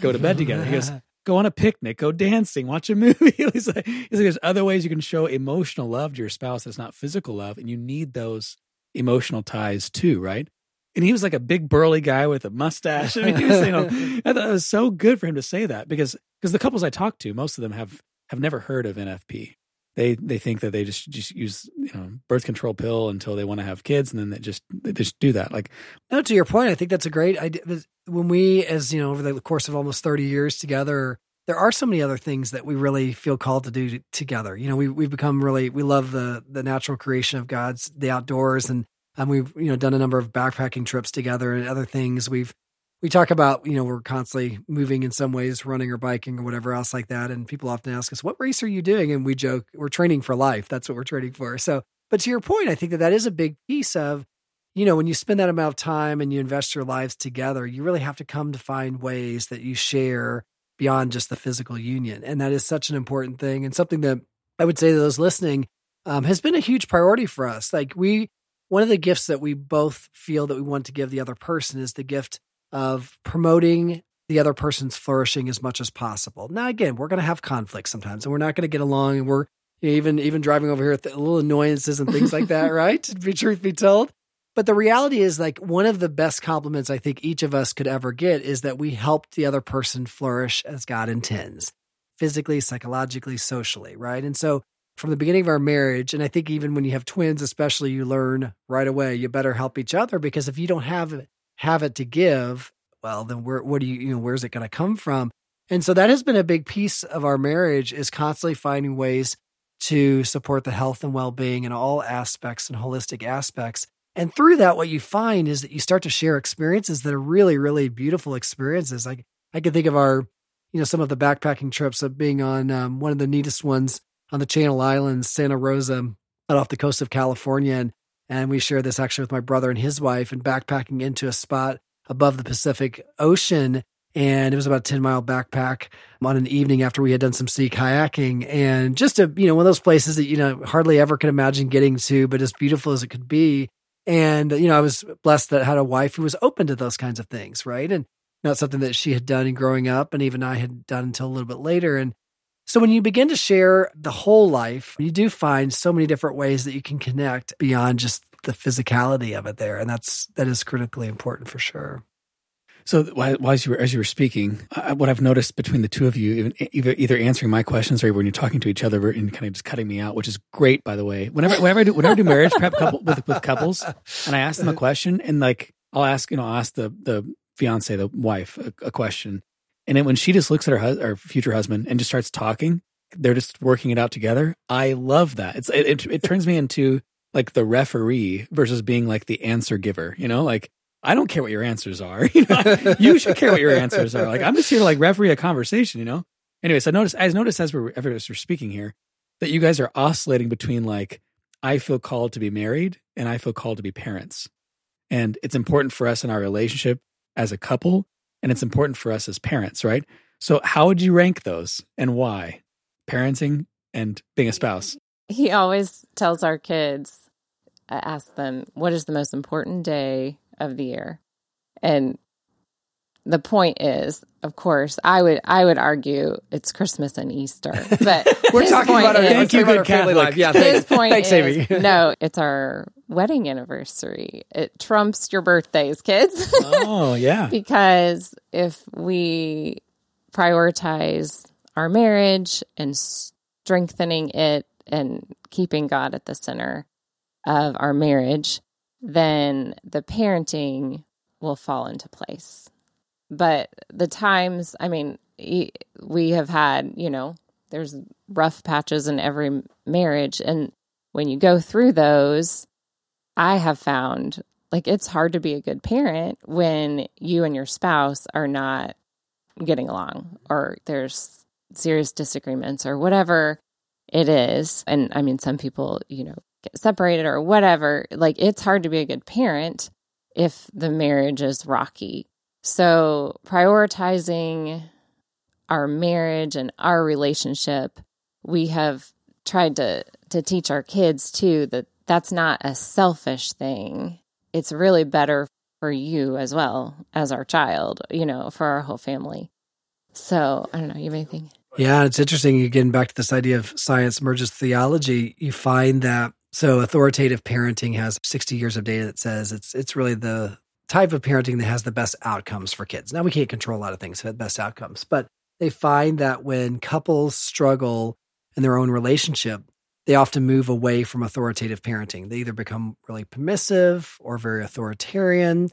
go to bed together. He goes, go on a picnic, go dancing, watch a movie. he's, like, he's like, there's other ways you can show emotional love to your spouse that's not physical love, and you need those emotional ties too, right? And he was like a big burly guy with a mustache. I mean, he was, you know, I thought it was so good for him to say that because because the couples I talked to, most of them have have never heard of NFP. They they think that they just just use you know birth control pill until they want to have kids, and then they just they just do that. Like, no, to your point, I think that's a great idea when we, as you know, over the course of almost 30 years together, there are so many other things that we really feel called to do together. You know, we, we've become really, we love the, the natural creation of God's, the outdoors. And, and we've, you know, done a number of backpacking trips together and other things. We've, we talk about, you know, we're constantly moving in some ways, running or biking or whatever else like that. And people often ask us, what race are you doing? And we joke, we're training for life. That's what we're training for. So, but to your point, I think that that is a big piece of you know, when you spend that amount of time and you invest your lives together, you really have to come to find ways that you share beyond just the physical union. And that is such an important thing and something that I would say to those listening um, has been a huge priority for us. Like, we, one of the gifts that we both feel that we want to give the other person is the gift of promoting the other person's flourishing as much as possible. Now, again, we're going to have conflicts sometimes and we're not going to get along and we're even even driving over here with little annoyances and things like that, right? To be truth be told. But the reality is, like, one of the best compliments I think each of us could ever get is that we helped the other person flourish as God intends, physically, psychologically, socially, right? And so, from the beginning of our marriage, and I think even when you have twins, especially, you learn right away you better help each other because if you don't have have it to give, well, then where what do you you know where's it going to come from? And so that has been a big piece of our marriage is constantly finding ways to support the health and well being in all aspects and holistic aspects and through that, what you find is that you start to share experiences that are really, really beautiful experiences. Like I can think of our, you know, some of the backpacking trips of being on um, one of the neatest ones on the Channel Islands, Santa Rosa, out off the coast of California. And, and we shared this actually with my brother and his wife and backpacking into a spot above the Pacific Ocean. And it was about a 10 mile backpack on an evening after we had done some sea kayaking and just a, you know, one of those places that, you know, hardly ever could imagine getting to, but as beautiful as it could be. And, you know, I was blessed that I had a wife who was open to those kinds of things, right? And not something that she had done in growing up and even I had done until a little bit later. And so when you begin to share the whole life, you do find so many different ways that you can connect beyond just the physicality of it there. And that's that is critically important for sure. So while, as you were as you were speaking, uh, what I've noticed between the two of you, even either, either answering my questions or when you're talking to each other and kind of just cutting me out, which is great, by the way. Whenever whenever I do whenever I do marriage prep couple with with couples, and I ask them a question, and like I'll ask you know I'll ask the the fiance the wife a, a question, and then when she just looks at her hus- her future husband and just starts talking, they're just working it out together. I love that. It's it, it, it turns me into like the referee versus being like the answer giver. You know, like I don't care what your answers are. You, know, you should care what your answers are. Like I'm just here to like referee a conversation, you know? Anyways, I noticed I noticed as we're as we're speaking here that you guys are oscillating between like I feel called to be married and I feel called to be parents. And it's important for us in our relationship as a couple and it's important for us as parents, right? So how would you rank those and why? Parenting and being a spouse. He always tells our kids, I ask them, what is the most important day of the year. And the point is, of course, I would I would argue it's Christmas and Easter, but we're talking about our, is, thank you, good Catholic. life. Yeah, his point Thanks, is, no, it's our wedding anniversary. It trumps your birthdays, kids. oh yeah, because if we prioritize our marriage and strengthening it and keeping God at the center of our marriage, then the parenting will fall into place. But the times, I mean, we have had, you know, there's rough patches in every marriage. And when you go through those, I have found like it's hard to be a good parent when you and your spouse are not getting along or there's serious disagreements or whatever it is. And I mean, some people, you know, get separated or whatever. Like it's hard to be a good parent if the marriage is rocky. So prioritizing our marriage and our relationship, we have tried to to teach our kids too that that's not a selfish thing. It's really better for you as well as our child, you know, for our whole family. So I don't know. You have anything? Yeah, it's interesting. Again, back to this idea of science merges theology. You find that so authoritative parenting has 60 years of data that says it's it's really the type of parenting that has the best outcomes for kids. Now we can't control a lot of things, but best outcomes. But they find that when couples struggle in their own relationship, they often move away from authoritative parenting. They either become really permissive or very authoritarian.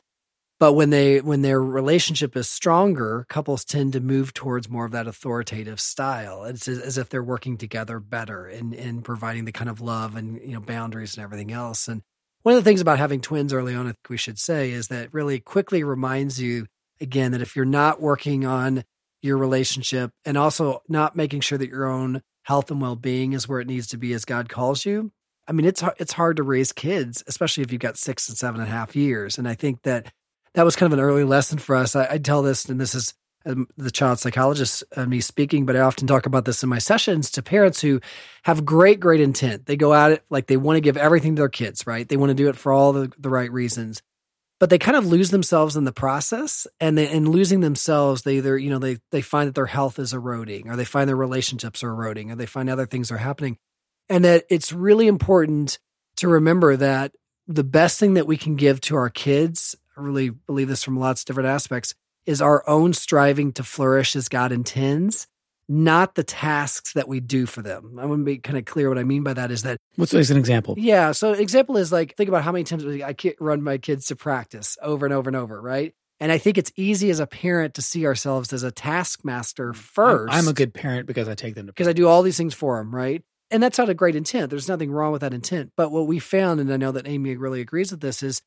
But when they when their relationship is stronger, couples tend to move towards more of that authoritative style. It's as if they're working together better in in providing the kind of love and you know boundaries and everything else. And one of the things about having twins early on, I think we should say, is that really quickly reminds you again that if you're not working on your relationship and also not making sure that your own health and well-being is where it needs to be as God calls you. I mean, it's it's hard to raise kids, especially if you've got six and seven and a half years. And I think that that was kind of an early lesson for us. I, I tell this, and this is um, the child psychologist uh, me speaking, but I often talk about this in my sessions to parents who have great, great intent. They go at it like they want to give everything to their kids, right? They want to do it for all the, the right reasons but they kind of lose themselves in the process and they, in losing themselves they either you know they they find that their health is eroding or they find their relationships are eroding or they find other things are happening and that it's really important to remember that the best thing that we can give to our kids i really believe this from lots of different aspects is our own striving to flourish as god intends not the tasks that we do for them. I want to be kind of clear what I mean by that is that. What's an example? Yeah. So, example is like, think about how many times I run my kids to practice over and over and over, right? And I think it's easy as a parent to see ourselves as a taskmaster first. I'm, I'm a good parent because I take them to because I do all these things for them, right? And that's not a great intent. There's nothing wrong with that intent. But what we found, and I know that Amy really agrees with this, is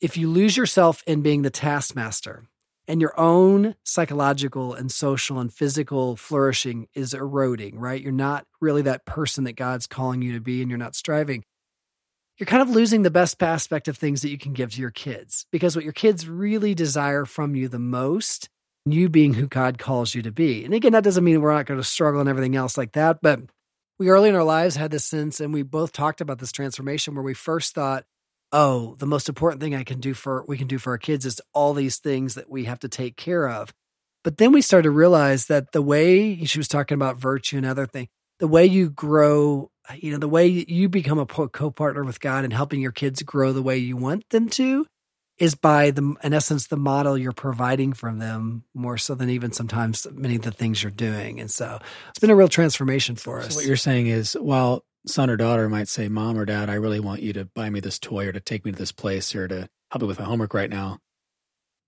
if you lose yourself in being the taskmaster, and your own psychological and social and physical flourishing is eroding, right? You're not really that person that God's calling you to be and you're not striving. You're kind of losing the best aspect of things that you can give to your kids because what your kids really desire from you the most, you being who God calls you to be. And again, that doesn't mean we're not going to struggle and everything else like that, but we early in our lives had this sense, and we both talked about this transformation where we first thought, oh, the most important thing I can do for we can do for our kids is all these things that we have to take care of. But then we started to realize that the way she was talking about virtue and other thing, the way you grow, you know, the way you become a co-partner with God and helping your kids grow the way you want them to is by the in essence the model you're providing from them more so than even sometimes many of the things you're doing. And so it's been a real transformation for us. So what you're saying is while son or daughter might say, Mom or Dad, I really want you to buy me this toy or to take me to this place or to help me with my homework right now.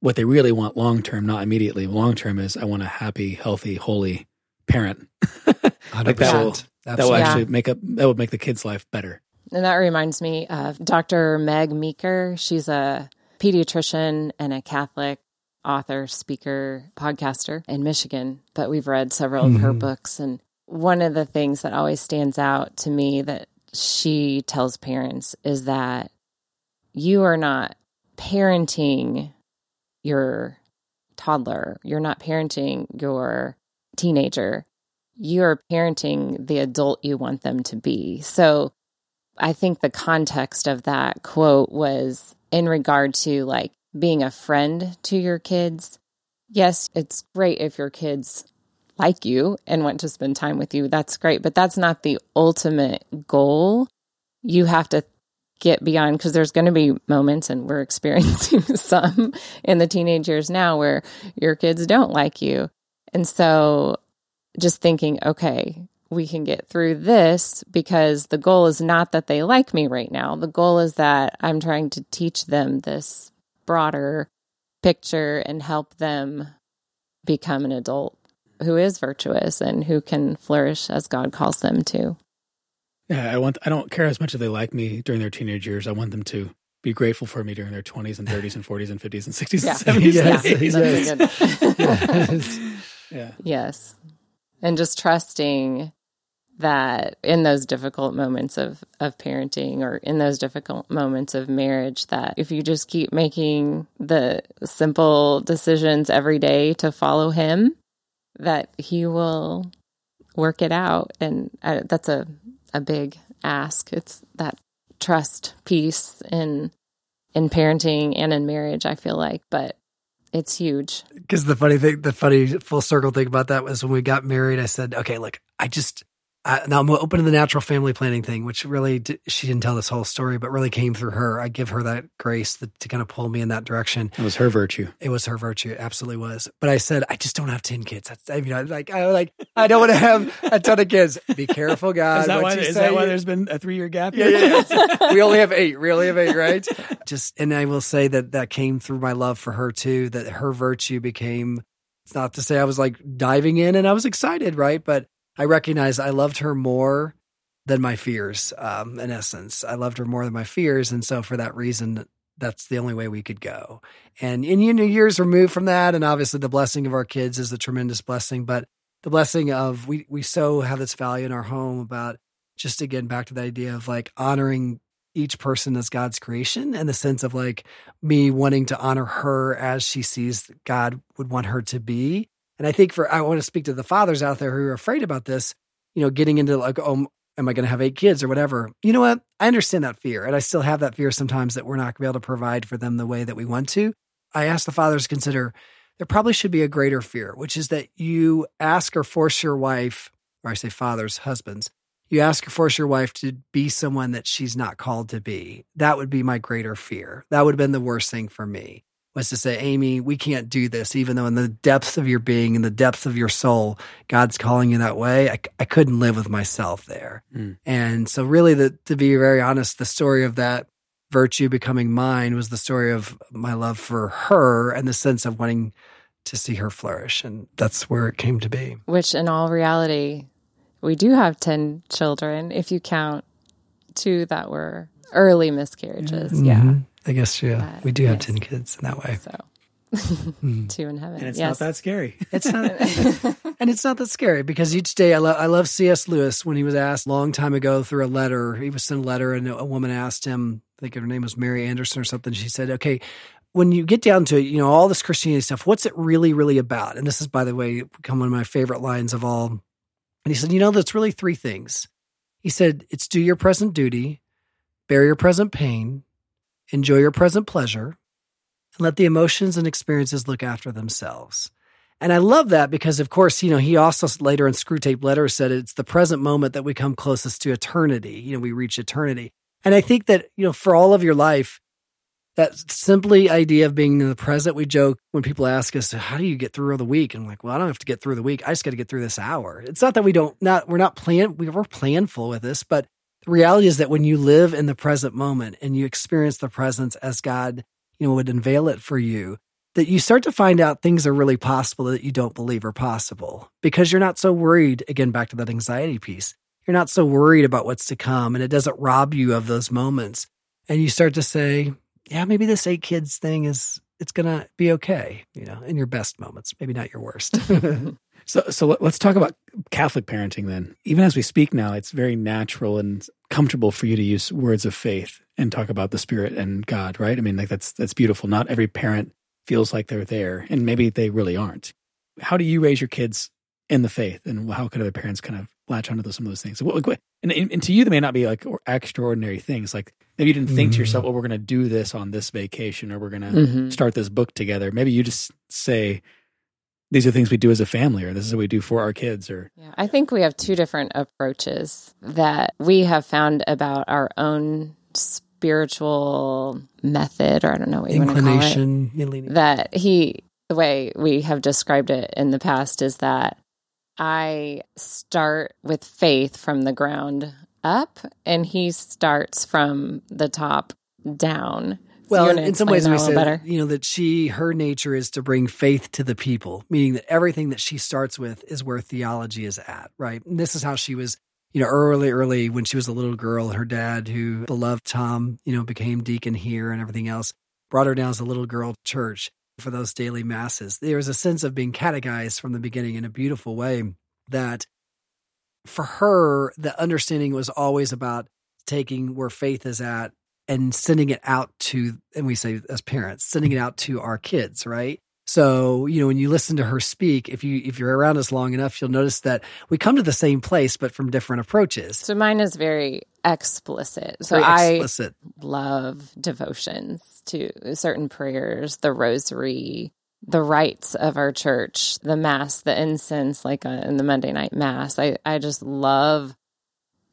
What they really want long term, not immediately, long term is I want a happy, healthy, holy parent. like that will, that will actually make up that would make the kid's life better. And that reminds me of Dr. Meg Meeker. She's a pediatrician and a Catholic author, speaker, podcaster in Michigan, but we've read several mm-hmm. of her mm-hmm. books and one of the things that always stands out to me that she tells parents is that you are not parenting your toddler, you're not parenting your teenager, you're parenting the adult you want them to be. So I think the context of that quote was in regard to like being a friend to your kids. Yes, it's great if your kids like you and want to spend time with you, that's great. But that's not the ultimate goal. You have to get beyond because there's going to be moments, and we're experiencing some in the teenage years now where your kids don't like you. And so just thinking, okay, we can get through this because the goal is not that they like me right now. The goal is that I'm trying to teach them this broader picture and help them become an adult who is virtuous and who can flourish as God calls them to. Yeah, I want I don't care as much if they like me during their teenage years. I want them to be grateful for me during their 20s and 30s and 40s and 50s and 60s Yeah. and 70s. Yes, and 80s. That's a yes. Yes. Yeah. Yes. And just trusting that in those difficult moments of, of parenting or in those difficult moments of marriage, that if you just keep making the simple decisions every day to follow him, that he will work it out. And I, that's a, a big ask. It's that trust piece in in parenting and in marriage, I feel like, but it's huge. Because the funny thing, the funny full circle thing about that was when we got married, I said, okay, look, I just, I, now I'm open to the natural family planning thing, which really, d she didn't tell this whole story, but really came through her. I give her that grace that, to kind of pull me in that direction. It was her virtue. It was her virtue. It absolutely was. But I said, I just don't have 10 kids. That's, I mean, I like, I like, I don't want to have a ton of kids. Be careful, God. is that, why, you is say. that why there's been a three year gap? Yeah, yeah, yeah. we only have eight. We only have eight, right? Just, and I will say that that came through my love for her too. That her virtue became. It's not to say I was like diving in and I was excited, right? But I recognized I loved her more than my fears. Um, in essence, I loved her more than my fears, and so for that reason, that's the only way we could go. And in you know, years removed from that, and obviously the blessing of our kids is a tremendous blessing, but the blessing of we we so have this value in our home about just again back to the idea of like honoring each person as God's creation and the sense of like me wanting to honor her as she sees God would want her to be. And I think for I want to speak to the fathers out there who are afraid about this, you know, getting into like, oh, am I going to have eight kids or whatever? You know what? I understand that fear, and I still have that fear sometimes that we're not going to be able to provide for them the way that we want to. I ask the fathers to consider there probably should be a greater fear, which is that you ask or force your wife, or I say fathers, husbands, you ask or force your wife to be someone that she's not called to be. That would be my greater fear. That would have been the worst thing for me was to say, Amy, we can't do this, even though in the depths of your being, in the depths of your soul, God's calling you that way. I, I couldn't live with myself there. Mm. And so, really, the, to be very honest, the story of that virtue becoming mine was the story of my love for her and the sense of wanting to see her flourish. And that's where it came to be. which in all reality, we do have 10 children if you count two that were early miscarriages. Yeah. I guess, yeah, But, we do have yes. 10 kids in that way. So two in heaven. And it's yes. not that scary. It's not, and it's not that scary because each day I love I love C.S. Lewis when he was asked a long time ago through a letter. He was sent a letter, and a woman asked him, I think her name was Mary Anderson or something. She said, "Okay, when you get down to it, you know all this Christianity stuff. What's it really, really about?" And this is, by the way, become one of my favorite lines of all. And he said, "You know, that's really three things." He said, "It's do your present duty, bear your present pain, enjoy your present pleasure." and let the emotions and experiences look after themselves. And I love that because, of course, you know, he also later in Screwtape Letters said it's the present moment that we come closest to eternity. You know, we reach eternity. And I think that, you know, for all of your life, that simply idea of being in the present, we joke when people ask us, how do you get through the week? And I'm like, well, I don't have to get through the week. I just got to get through this hour. It's not that we don't, not, we're not plan, we, we're planful with this, but the reality is that when you live in the present moment and you experience the presence as God you know, would unveil it for you, that you start to find out things are really possible that you don't believe are possible because you're not so worried. Again, back to that anxiety piece. You're not so worried about what's to come and it doesn't rob you of those moments. And you start to say, yeah, maybe this eight kids thing is, it's going to be okay, you know, in your best moments, maybe not your worst. So, so let- let's talk about Catholic parenting then. Even as we speak now, it's very natural and comfortable for you to use words of faith and talk about the Spirit and God, right? I mean, like that's that's beautiful. Not every parent feels like they're there, and maybe they really aren't. How do you raise your kids in the faith, and how could other parents kind of latch onto those, some of those things? And, and to you, they may not be like extraordinary things. Like maybe you didn't think to yourself, "Well, we're going to do this on this vacation, or we're going to Mhm. start this book together." Maybe you just say, "These are things we do as a family," or "This is what we do for our kids," or Yeah, I think we have two different approaches that we have found about our own spiritual method, or I don't know what you want to call it. Inclination, That he, the way we have described it in the past is that I start with faith from the ground up, and he starts from the top down. Well, in, some ways, we said, better. you know, that she, her nature is to bring faith to the people, meaning that everything that she starts with is where theology is at, right? And this is how she was, you know, early, early when she was a little girl, her dad, who beloved Tom, you know, became deacon here and everything else, brought her down as a little girl to church for those daily masses. There was a sense of being catechized from the beginning in a beautiful way that for her, the understanding was always about taking where faith is at and sending it out to, and we say as parents, sending it out to our kids, right? So, you know, when you listen to her speak, if you if you're around us long enough, you'll notice that we come to the same place but from different approaches. So mine is very explicit. So Very explicit. I love devotions to certain prayers, the rosary, the rites of our church, the mass, the incense, like uh, in the Monday night mass. I, I just love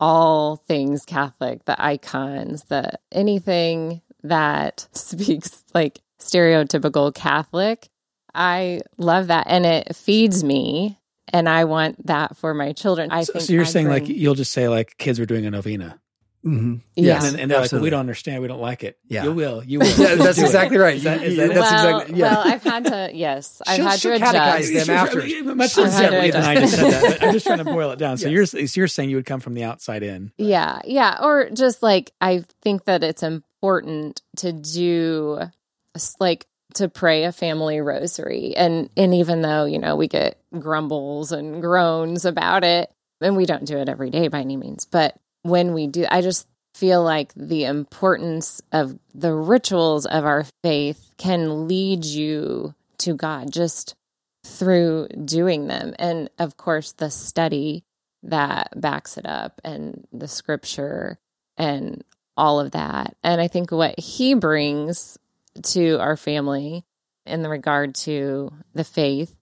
all things Catholic, the icons, the anything that speaks like stereotypical Catholic. I love that. And it feeds me. And I want that for my children. I so, think so you're I saying like you'll just say like kids were doing a novena, Mm-hmm. Yeah. and, and they're like, absolutely. we don't understand, we don't like it. Yeah. you will, you will. Yeah, that's Do it. exactly right. Is that- is Yeah, that- that's well, exactly yeah. well, I've had to, yes, I've She'll- had she'll to catechize adjust. them after. Much Sure. separately than I just said that. but I'm just trying to boil it down. So Yes. you're so you're saying you would come from the outside in. Yeah, yeah. Or just like I think that it's important to do like to pray a family rosary. And and even though, you know, we get grumbles and groans about it, and we don't do it every day by any means, but when we do, I just feel like the importance of the rituals of our faith can lead you to God just through doing them. And of course, the study that backs it up and the scripture and all of that. And I think what he brings to our family in the regard to the faith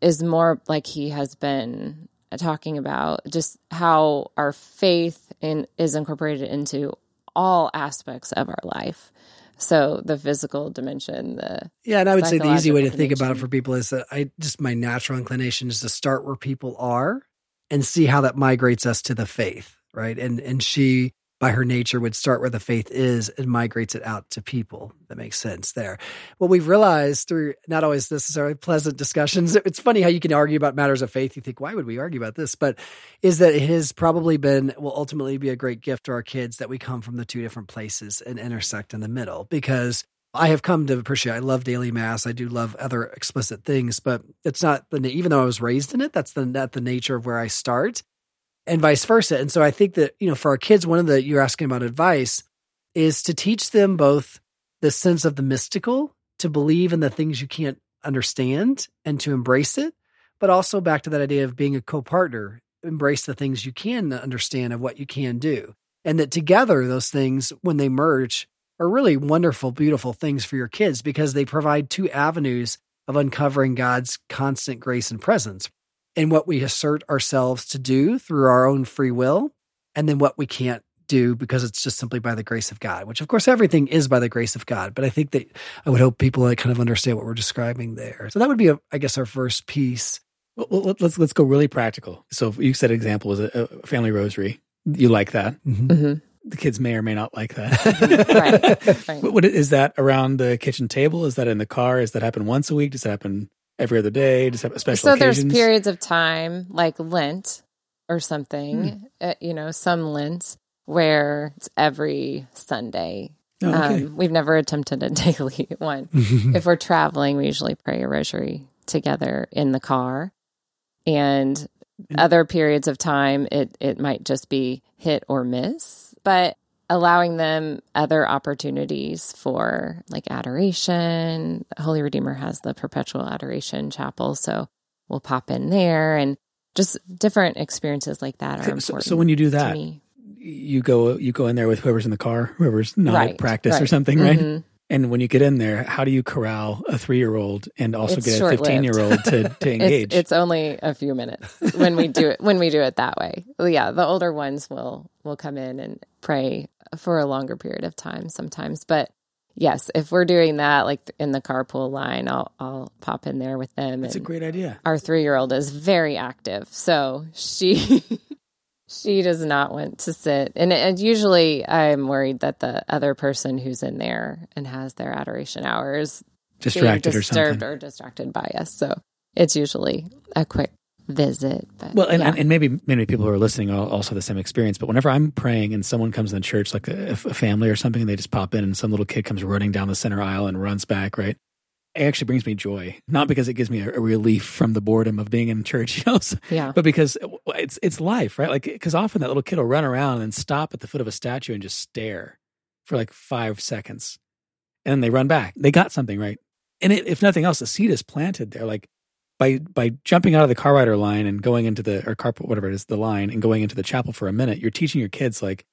is more like he has been Uh, talking about just how our faith in, is incorporated into all aspects of our life. So the physical dimension, the Yeah, and I would say the easy way to think about it for people is that I just my natural inclination is to start where people are and see how that migrates us to the faith, right? And and she by her nature would start where the faith is and migrates it out to people. That makes sense there. What we've realized through not always necessarily pleasant discussions, it's funny how you can argue about matters of faith. You think, why would we argue about this? But is that it has probably been, will ultimately be a great gift to our kids that we come from the two different places and intersect in the middle because I have come to appreciate. I love daily mass. I do love other explicit things, but it's not the even though I was raised in it. That's the not the nature of where I start, and vice versa. And so I think that you know, for our kids, one of the you're asking about advice is to teach them both the sense of the mystical, to believe in the things you can't understand, and to embrace it, but also back to that idea of being a co-partner, embrace the things you can understand of what you can do, and that together those things when they merge are really wonderful, beautiful things for your kids because they provide two avenues of uncovering God's constant grace and presence and what we assert ourselves to do through our own free will, and then what we can't do because it's just simply by the grace of God, which of course everything is by the grace of God. But I think that I would hope people like kind of understand what we're describing there. So that would be, a, I guess, our first piece. Well, well, let- let's let's go really practical. So if you said example was a, a family rosary. You like that? Mhm. The kids may or may not like that. Right, right. What, what is that around the kitchen table? Is that in the car? Is that happen once a week? Does that happen every other day? That happen special so occasions? there's periods of time like Lent or something, uh, you know, some Lents where it's every Sunday. Oh, okay. Um, we've never attempted a daily one. if we're traveling, we usually pray a rosary together in the car. And other periods of time, it, it might just be hit or miss, but allowing them other opportunities for like adoration. Holy Redeemer has the perpetual adoration chapel. So we'll pop in there and just different experiences like that are So- important. so, when you do that, you go you go in there with whoever's in the car, whoever's not Right, at practice or something, right? Mhm. And when you get in there, how do you corral a three year old and also It's get a fifteen year old to, to engage? It's, it's only a few minutes when we do it when we do it that way. Yeah, the older ones will will come in and pray for a longer period of time sometimes. But yes, if we're doing that like in the carpool line, I'll I'll pop in there with them. It's a great idea. our three year old is very active, so she she does not want to sit. And, and usually, I'm worried that the other person who's in there and has their adoration hours Distracted or disturbed something. or distracted by us. So it's usually a quick visit. But Well, and, yeah. and maybe many people who are listening also have the same experience. But whenever I'm praying and someone comes in the church, like a, a family or something, and they just pop in, and some little kid comes running down the center aisle and runs back, right? It actually brings me joy, not because it gives me a, a relief from the boredom of being in church, you know, so- yeah. but because it's it's life, right? Like, because often that little kid will run around and stop at the foot of a statue and just stare for like five seconds, and then they run back. They got something right, and it, if nothing else, the seed is planted there. Like by by jumping out of the car rider line and going into the or car whatever it is the line and going into the chapel for a minute, you're teaching your kids like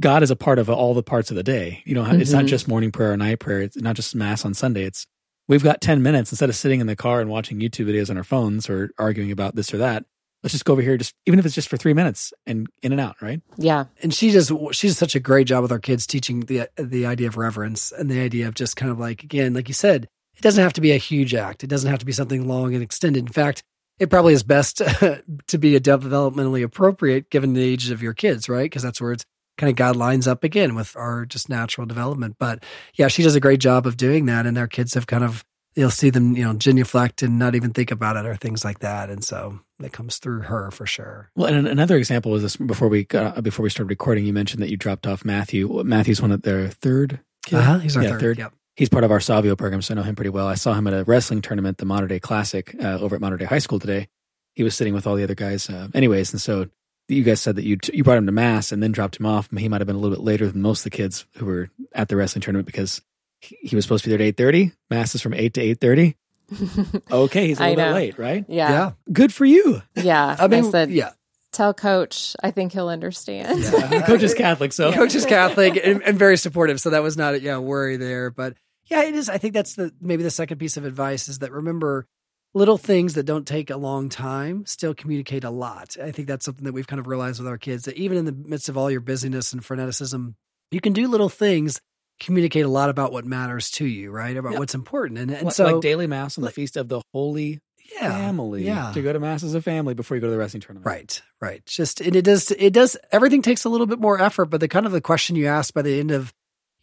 God is a part of all the parts of the day. You know, it's not Mhm. just morning prayer or night prayer. It's not just mass on Sunday. It's we've got 10 minutes instead of sitting in the car and watching YouTube videos on our phones or arguing about this or that. Let's just go over here, just even if it's just for three minutes and in and out, right? yeah. and she does she does such a great job with our kids teaching the the idea of reverence and the idea of just kind of like again like you said it doesn't have to be a huge act it doesn't have to be something long and extended in fact it probably is best to be a developmentally appropriate given the ages of your kids right because that's where it's kind of god lines up again with our just natural development but yeah she does a great job of doing that and our kids have kind of you'll see them you know genuflect and not even think about it or things like that and so that comes through her for sure Well, and another example was this before we got, before we started recording. You mentioned that you dropped off Matthew. Matthew's one of their third kid. uh-huh he's our Yeah, third, Yep. He's part of our Savio program, so I know him pretty well. I saw him at a wrestling tournament, the Mater Dei Classic, uh, over at Mater Dei High School today. He was sitting with all the other guys. Uh, anyways, and so you guys said that you you brought him to mass and then dropped him off. He might have been a little bit later than most of the kids who were at the wrestling tournament because he, he was supposed to be there at eight thirty. Mass is from eight to eight thirty. Okay, he's a little bit late, right? yeah. yeah Good for you. Yeah. I mean, said, yeah. tell coach, I think he'll understand. Yeah. Coach is Catholic, so Coach is Catholic and, and very supportive, so that was not a yeah worry there. But yeah, it is. I think that's the maybe the second piece of advice is that remember little things that don't take a long time still communicate a lot. I think that's something that we've kind of realized with our kids that even in the midst of all your busyness and freneticism, you can do little things communicate a lot about what matters to you, right? About Yeah. what's important, and and Like- so like daily mass on the feast of the Holy yeah, Family. yeah. to go to mass as a family before you go to the wrestling tournament. Right, right. Just and it does it does everything takes a little bit more effort, but the kind of the question you ask by the end of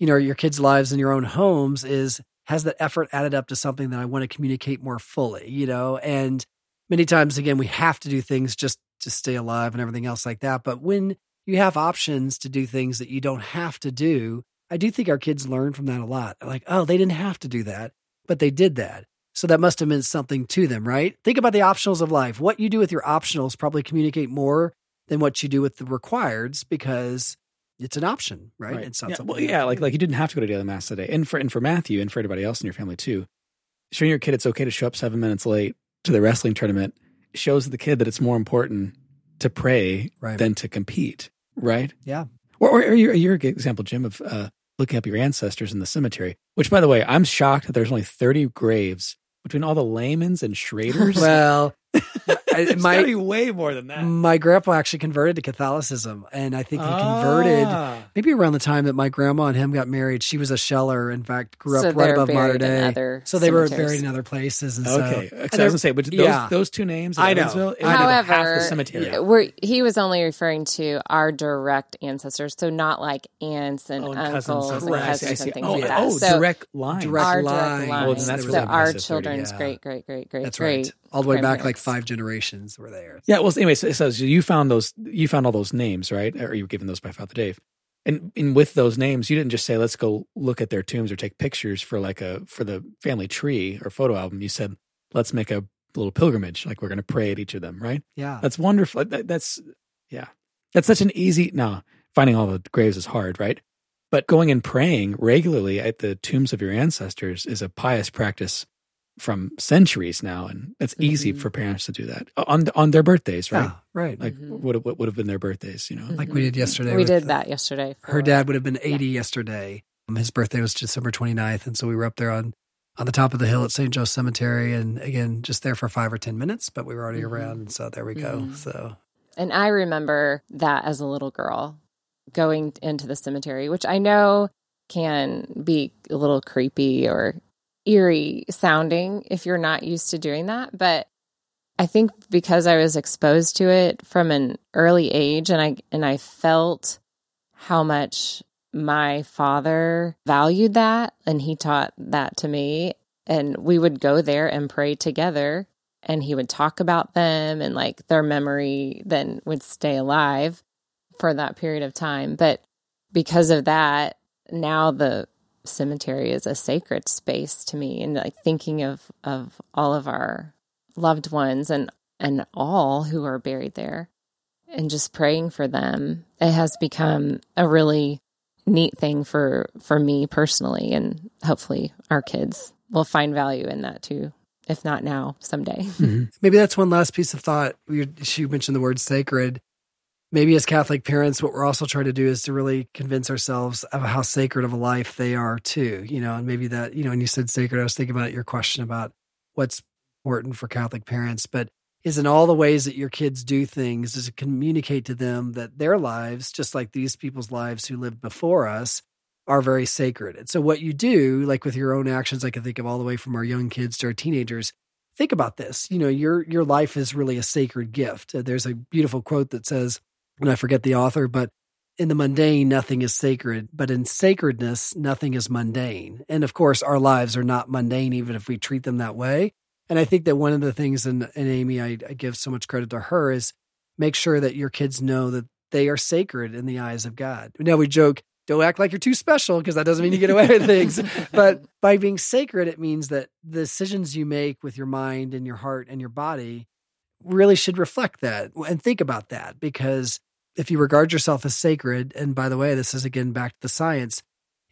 you know your kids' lives in your own homes is has that effort added up to something that I want to communicate more fully, you know? And many times again we have to do things just to stay alive and everything else like that, but when you have options to do things that you don't have to do, I do think our kids learn from that a lot. Like, "Oh, they didn't have to do that, but they did that." So that must have meant something to them, right? Think about the optionals of life. What you do with your optionals probably communicate more than what you do with the requireds because it's an option, right? It's not yeah, something. well, yeah, like like you didn't have to go to daily mass today, and for and for Matthew and for everybody else in your family too. Showing your kid it's okay to show up seven minutes late to the wrestling tournament shows the kid that it's more important to pray Right. than to compete, right? Yeah. Or, or, or your, your example, Jim, of uh, looking up your ancestors in the cemetery. Which, by the way, I'm shocked that there's only 30 graves between all the Laymans and Schroeders. Well, I, There's my gotta be way more than that. my grandpa actually converted to Catholicism, and I think he converted Ah. maybe around the time that my grandma and him got married. She was a sheller. In fact, grew up So right above Mater Dei. So they were buried in other places. And so, and I was they're- gonna say, but those, yeah. those two names, I know. Evansville, I know. would have half However, the cemetery. Yeah. He was only referring to our direct ancestors, so not like aunts and Oh, and uncles cousins. and Right, I see, I cousins see. and things Oh, like that. oh, so direct line. Direct our line. direct line. Well, then that's so really our children's yeah. great, great, great, great, That's great. right. All the way back like five generations were there. Yeah, well, anyway, so, so you found those, you found all those names, right? Or you were given those by Father Dave, and and with those names, you didn't just say, "Let's go look at their tombs or take pictures for like a for the family tree or photo album." You said, "Let's make a little pilgrimage, like we're going to pray at each of them." Right? Yeah. That's wonderful. That, that's yeah, that's such an easy. No, finding all the graves is hard, right? But going and praying regularly at the tombs of your ancestors is a pious practice from centuries now, and it's easy Mhm. for parents to do that on on their birthdays, right? Yeah, right. Like Mhm. what what would have been their birthdays, you know? Mhm. Like we did yesterday. We did that yesterday. Her dad would have been 80 yesterday. Um, His birthday was December 29th. And so we were up there on, on the top of the hill at St. Joe Cemetery. And again, just there for five or 10 minutes, but we were already Mhm. around. And so there we go. Mhm. So And I remember that as a little girl going into the cemetery, which I know can be a little creepy or eerie sounding if you're not used to doing that. But I think because I was exposed to it from an early age and I and I felt how much my father valued that and he taught that to me and we would go there and pray together and he would talk about them and like their memory then would stay alive for that period of time. But because of that, now the cemetery is a sacred space to me and like thinking of of all of our loved ones and and all who are buried there and just praying for them it has become a really neat thing for for me personally and hopefully our kids will find value in that too if not now someday. Mm-hmm. maybe that's one last piece of thought. She mentioned the word sacred maybe as catholic parents what we're also trying to do is to really convince ourselves of how sacred of a life they are too you know and maybe that you know when you said sacred i was thinking about your question about what's important for catholic parents but is in all the ways that your kids do things is to communicate to them that their lives, just like these people's lives who lived before us, are very sacred. And so, what you do, like with your own actions, I can think of all the way from our young kids to our teenagers. Think about this. You know, your your life is really a sacred gift. Uh, there's a beautiful quote that says, and I forget the author, but in the mundane, nothing is sacred, but in sacredness, nothing is mundane. And of course, our lives are not mundane, even if we treat them that way. And I think that one of the things, and, and Amy, I, I give so much credit to her, is make sure that your kids know that they are sacred in the eyes of God. Now we joke, don't act like you're too special because that doesn't mean you get away with things. But by being sacred, it means that the decisions you make with your mind and your heart and your body really should reflect that. And think about that because if you regard yourself as sacred, and by the way, this is again back to the science,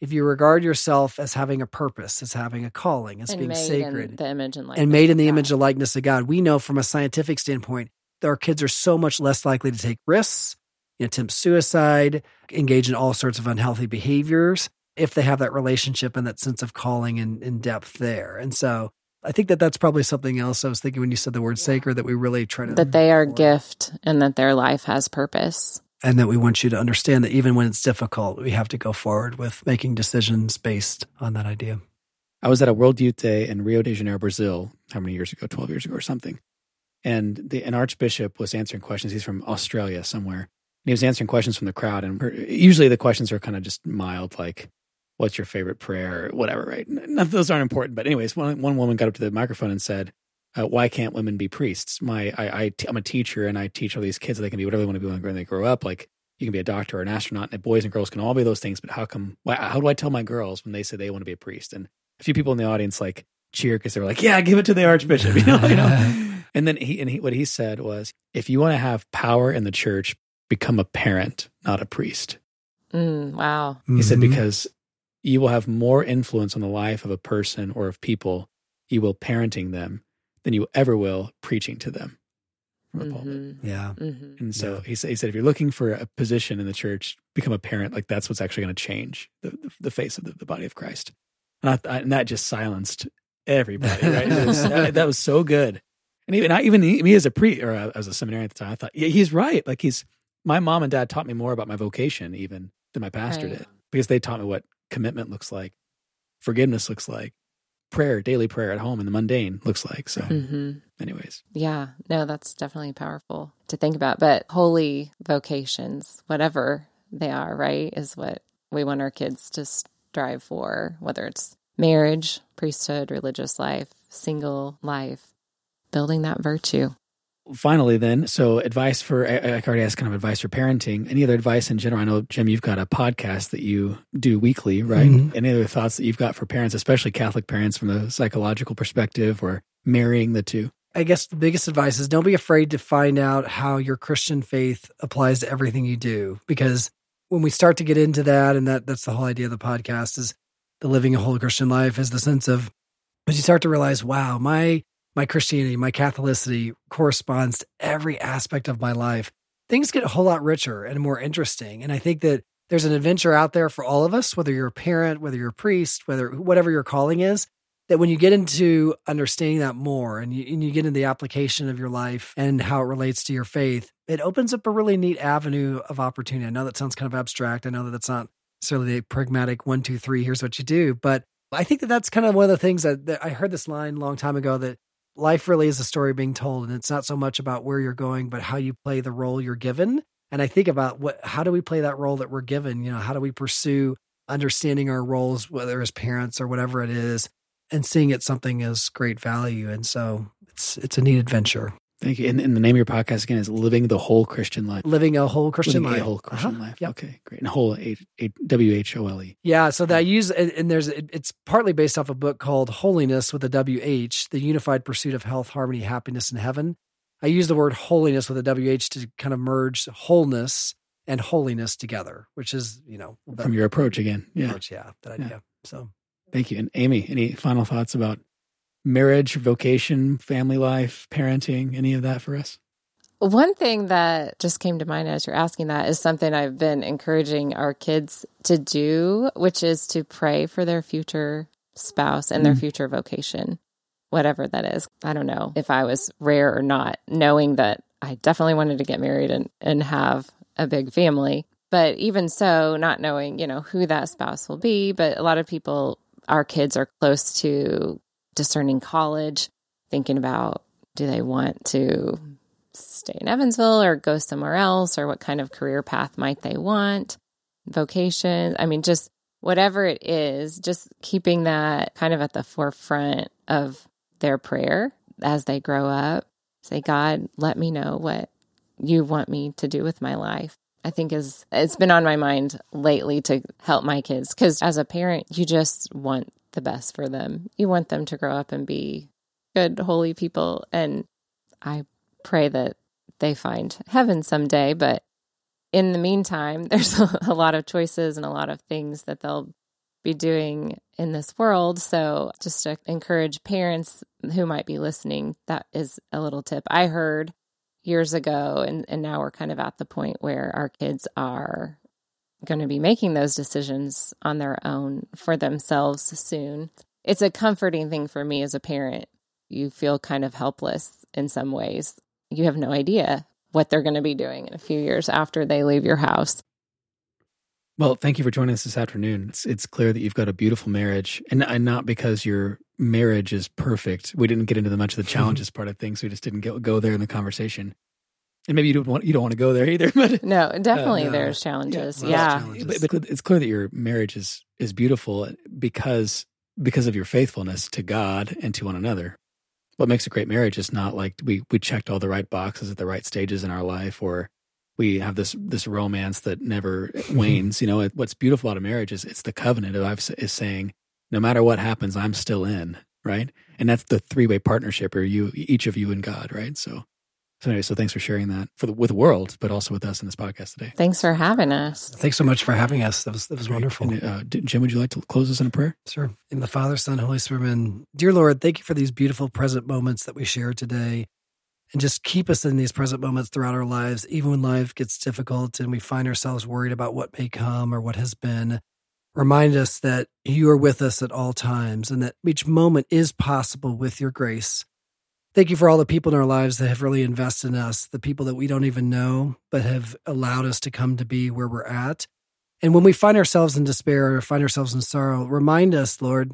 if you regard yourself as having a purpose, as having a calling, as and being sacred, the image and, and made in the image and likeness of God, we know from a scientific standpoint that our kids are so much less likely to take risks, attempt suicide, engage in all sorts of unhealthy behaviors if they have that relationship and that sense of calling and, and depth there. And so I think that that's probably something else I was thinking when you said the word sacred that we really try to that they are gift and that their life has purpose and that we want you to understand that even when it's difficult, we have to go forward with making decisions based on that idea. I was at a World Youth Day in Rio de Janeiro, Brazil, how many years ago? 12 years ago or something. And the, an archbishop was answering questions. He's from Australia somewhere. And he was answering questions from the crowd. And usually the questions are kind of just mild, like, what's your favorite prayer or whatever, right? None of those aren't important. But, anyways, one, one woman got up to the microphone and said, uh, why can't women be priests? My, I, I, I'm a teacher and I teach all these kids that they can be whatever they want to be when they grow up. Like you can be a doctor or an astronaut, and boys and girls can all be those things. But how come? Why, how do I tell my girls when they say they want to be a priest? And a few people in the audience like cheer because they were like, "Yeah, give it to the archbishop," you know. you know? And then he and he, what he said was, "If you want to have power in the church, become a parent, not a priest." Mm, wow. He mm-hmm. said because you will have more influence on the life of a person or of people. You will parenting them than you ever will preaching to them from mm-hmm. pulpit. Yeah. Mm-hmm. And so yeah. he, said, he said, if you're looking for a position in the church, become a parent. Like that's what's actually going to change the, the, the, face of the, the, body of Christ. And, I, and, that just silenced everybody. Right? was, that, that, was so good. And even I, even me as a pre or as a seminarian at the time, I thought, yeah, he's right. Like he's my mom and dad taught me more about my vocation even than my pastor right. did because they taught me what commitment looks like, forgiveness looks like, prayer, daily prayer at home in the mundane looks like. So, mm-hmm. anyways. Yeah, no, that's definitely powerful to think about. But holy vocations, whatever they are, right, is what we want our kids to strive for, whether it's marriage, priesthood, religious life, single life, building that virtue finally, then, so advice for I, already asked kind of advice for parenting. Any other advice in general? I know Jim, you've got a podcast that you do weekly, right? Mm-hmm. Any other thoughts that you've got for parents, especially Catholic parents, from the psychological perspective, or marrying the two? I guess the biggest advice is don't be afraid to find out how your Christian faith applies to everything you do, because when we start to get into that, and that that's the whole idea of the podcast is the living a whole Christian life is the sense of as you start to realize, wow, my my Christianity, my Catholicity corresponds to every aspect of my life, things get a whole lot richer and more interesting. And I think that there's an adventure out there for all of us, whether you're a parent, whether you're a priest, whether whatever your calling is, that when you get into understanding that more and you, and you get into the application of your life and how it relates to your faith, it opens up a really neat avenue of opportunity. I know that sounds kind of abstract. I know that that's not necessarily the pragmatic one, two, three, here's what you do. But I think that that's kind of one of the things that, that I heard this line a long time ago that life really is a story being told and it's not so much about where you're going but how you play the role you're given. And i think about what how do we play that role that we're given? You know how do we pursue understanding our roles whether as parents or whatever it is and seeing it something as great value? And so it's it's a neat adventure. Thank you. And, and, the name of your podcast again is Living the Whole Christian Life. Living a whole Christian Living life. A whole Christian Uh-huh. life. Yep. Okay, great. And whole W H O L E. Yeah, so that I use and, there's it's partly based off a book called Holiness with a W H, the Unified Pursuit of Health, Harmony, Happiness, and Heaven. I use the word holiness with a W H to kind of merge wholeness and holiness together, which is you know the From your approach again. Yeah. approach, yeah, that idea. So Thank you. And Amy, any final thoughts about marriage, vocation, family life, parenting, any of that for us? One thing that just came to mind as you're asking that is something I've been encouraging our kids to do, which is to pray for their future spouse and their Mm. future vocation, whatever that is. I don't know if I was rare or not, knowing that I definitely wanted to get married and, and have a big family. But even so, not knowing, you know, who that spouse will be. But a lot of people, our kids are close to discerning college, thinking about do they want to stay in Evansville or go somewhere else or what kind of career path might they want, vocation. I mean, just whatever it is, just keeping that kind of at the forefront of their prayer as they grow up. Say, God, let me know what you want me to do with my life. I think is it's been on my mind lately to help my kids because as a parent, you just want the best for them. You want them to grow up and be good, holy people. And I pray that they find heaven someday. But in the meantime, there's a lot of choices and a lot of things that they'll be doing in this world. So just to encourage parents who might be listening, that is a little tip I heard years ago. And, and now we're kind of at the point where our kids are going to be making those decisions on their own for themselves soon. It's a comforting thing for me as a parent. You feel kind of helpless in some ways. You have no idea what they're going to be doing in a few years after they leave your house. Well, thank you for joining us this afternoon. It's, it's clear that you've got a beautiful marriage, and, and not because your marriage is perfect. We didn't get into the much of the challenges part of things. We just didn't go, go there in the conversation. And maybe you don't want you don't want to go there either. But No, definitely no. there's challenges. Yeah, Yeah. challenges. but, but it's clear that your marriage is is beautiful because because of your faithfulness to God and to one another. What makes a great marriage is not like we we checked all the right boxes at the right stages in our life, or we have this this romance that never wanes. You know, what's beautiful about a marriage is it's the covenant of I've- is saying, no matter what happens, I'm still in, right? And that's the three way partnership, or you each of you and God, right? So. So anyway, so thanks for sharing that for the, with the world, but also with us in this podcast today. Thanks for having us. thanks so much for having us. That was that was wonderful. And, uh, Jim, would you like to close us in a prayer? Sure. In the Father, Son, Holy Spirit, and dear Lord, thank you for these beautiful present moments that we share today. And just keep us in these present moments throughout our lives, even when life gets difficult and we find ourselves worried about what may come or what has been. Remind us that you are with us at all times and that each moment is possible with your grace. Thank you for all the people in our lives that have really invested in us, the people that we don't even know, but have allowed us to come to be where we're at. And when we find ourselves in despair or find ourselves in sorrow, remind us, Lord,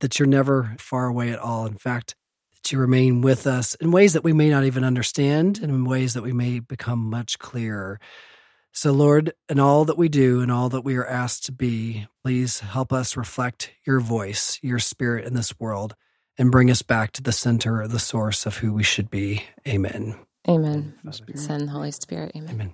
that you're never far away at all. In fact, that you remain with us in ways that we may not even understand and in ways that we may become much clearer. So, Lord, in all that we do and all that we are asked to be, please help us reflect your voice, your spirit in this world, and bring us back to the center, the source of who we should be. Amen. Amen. Send the Holy Spirit. Amen. Amen.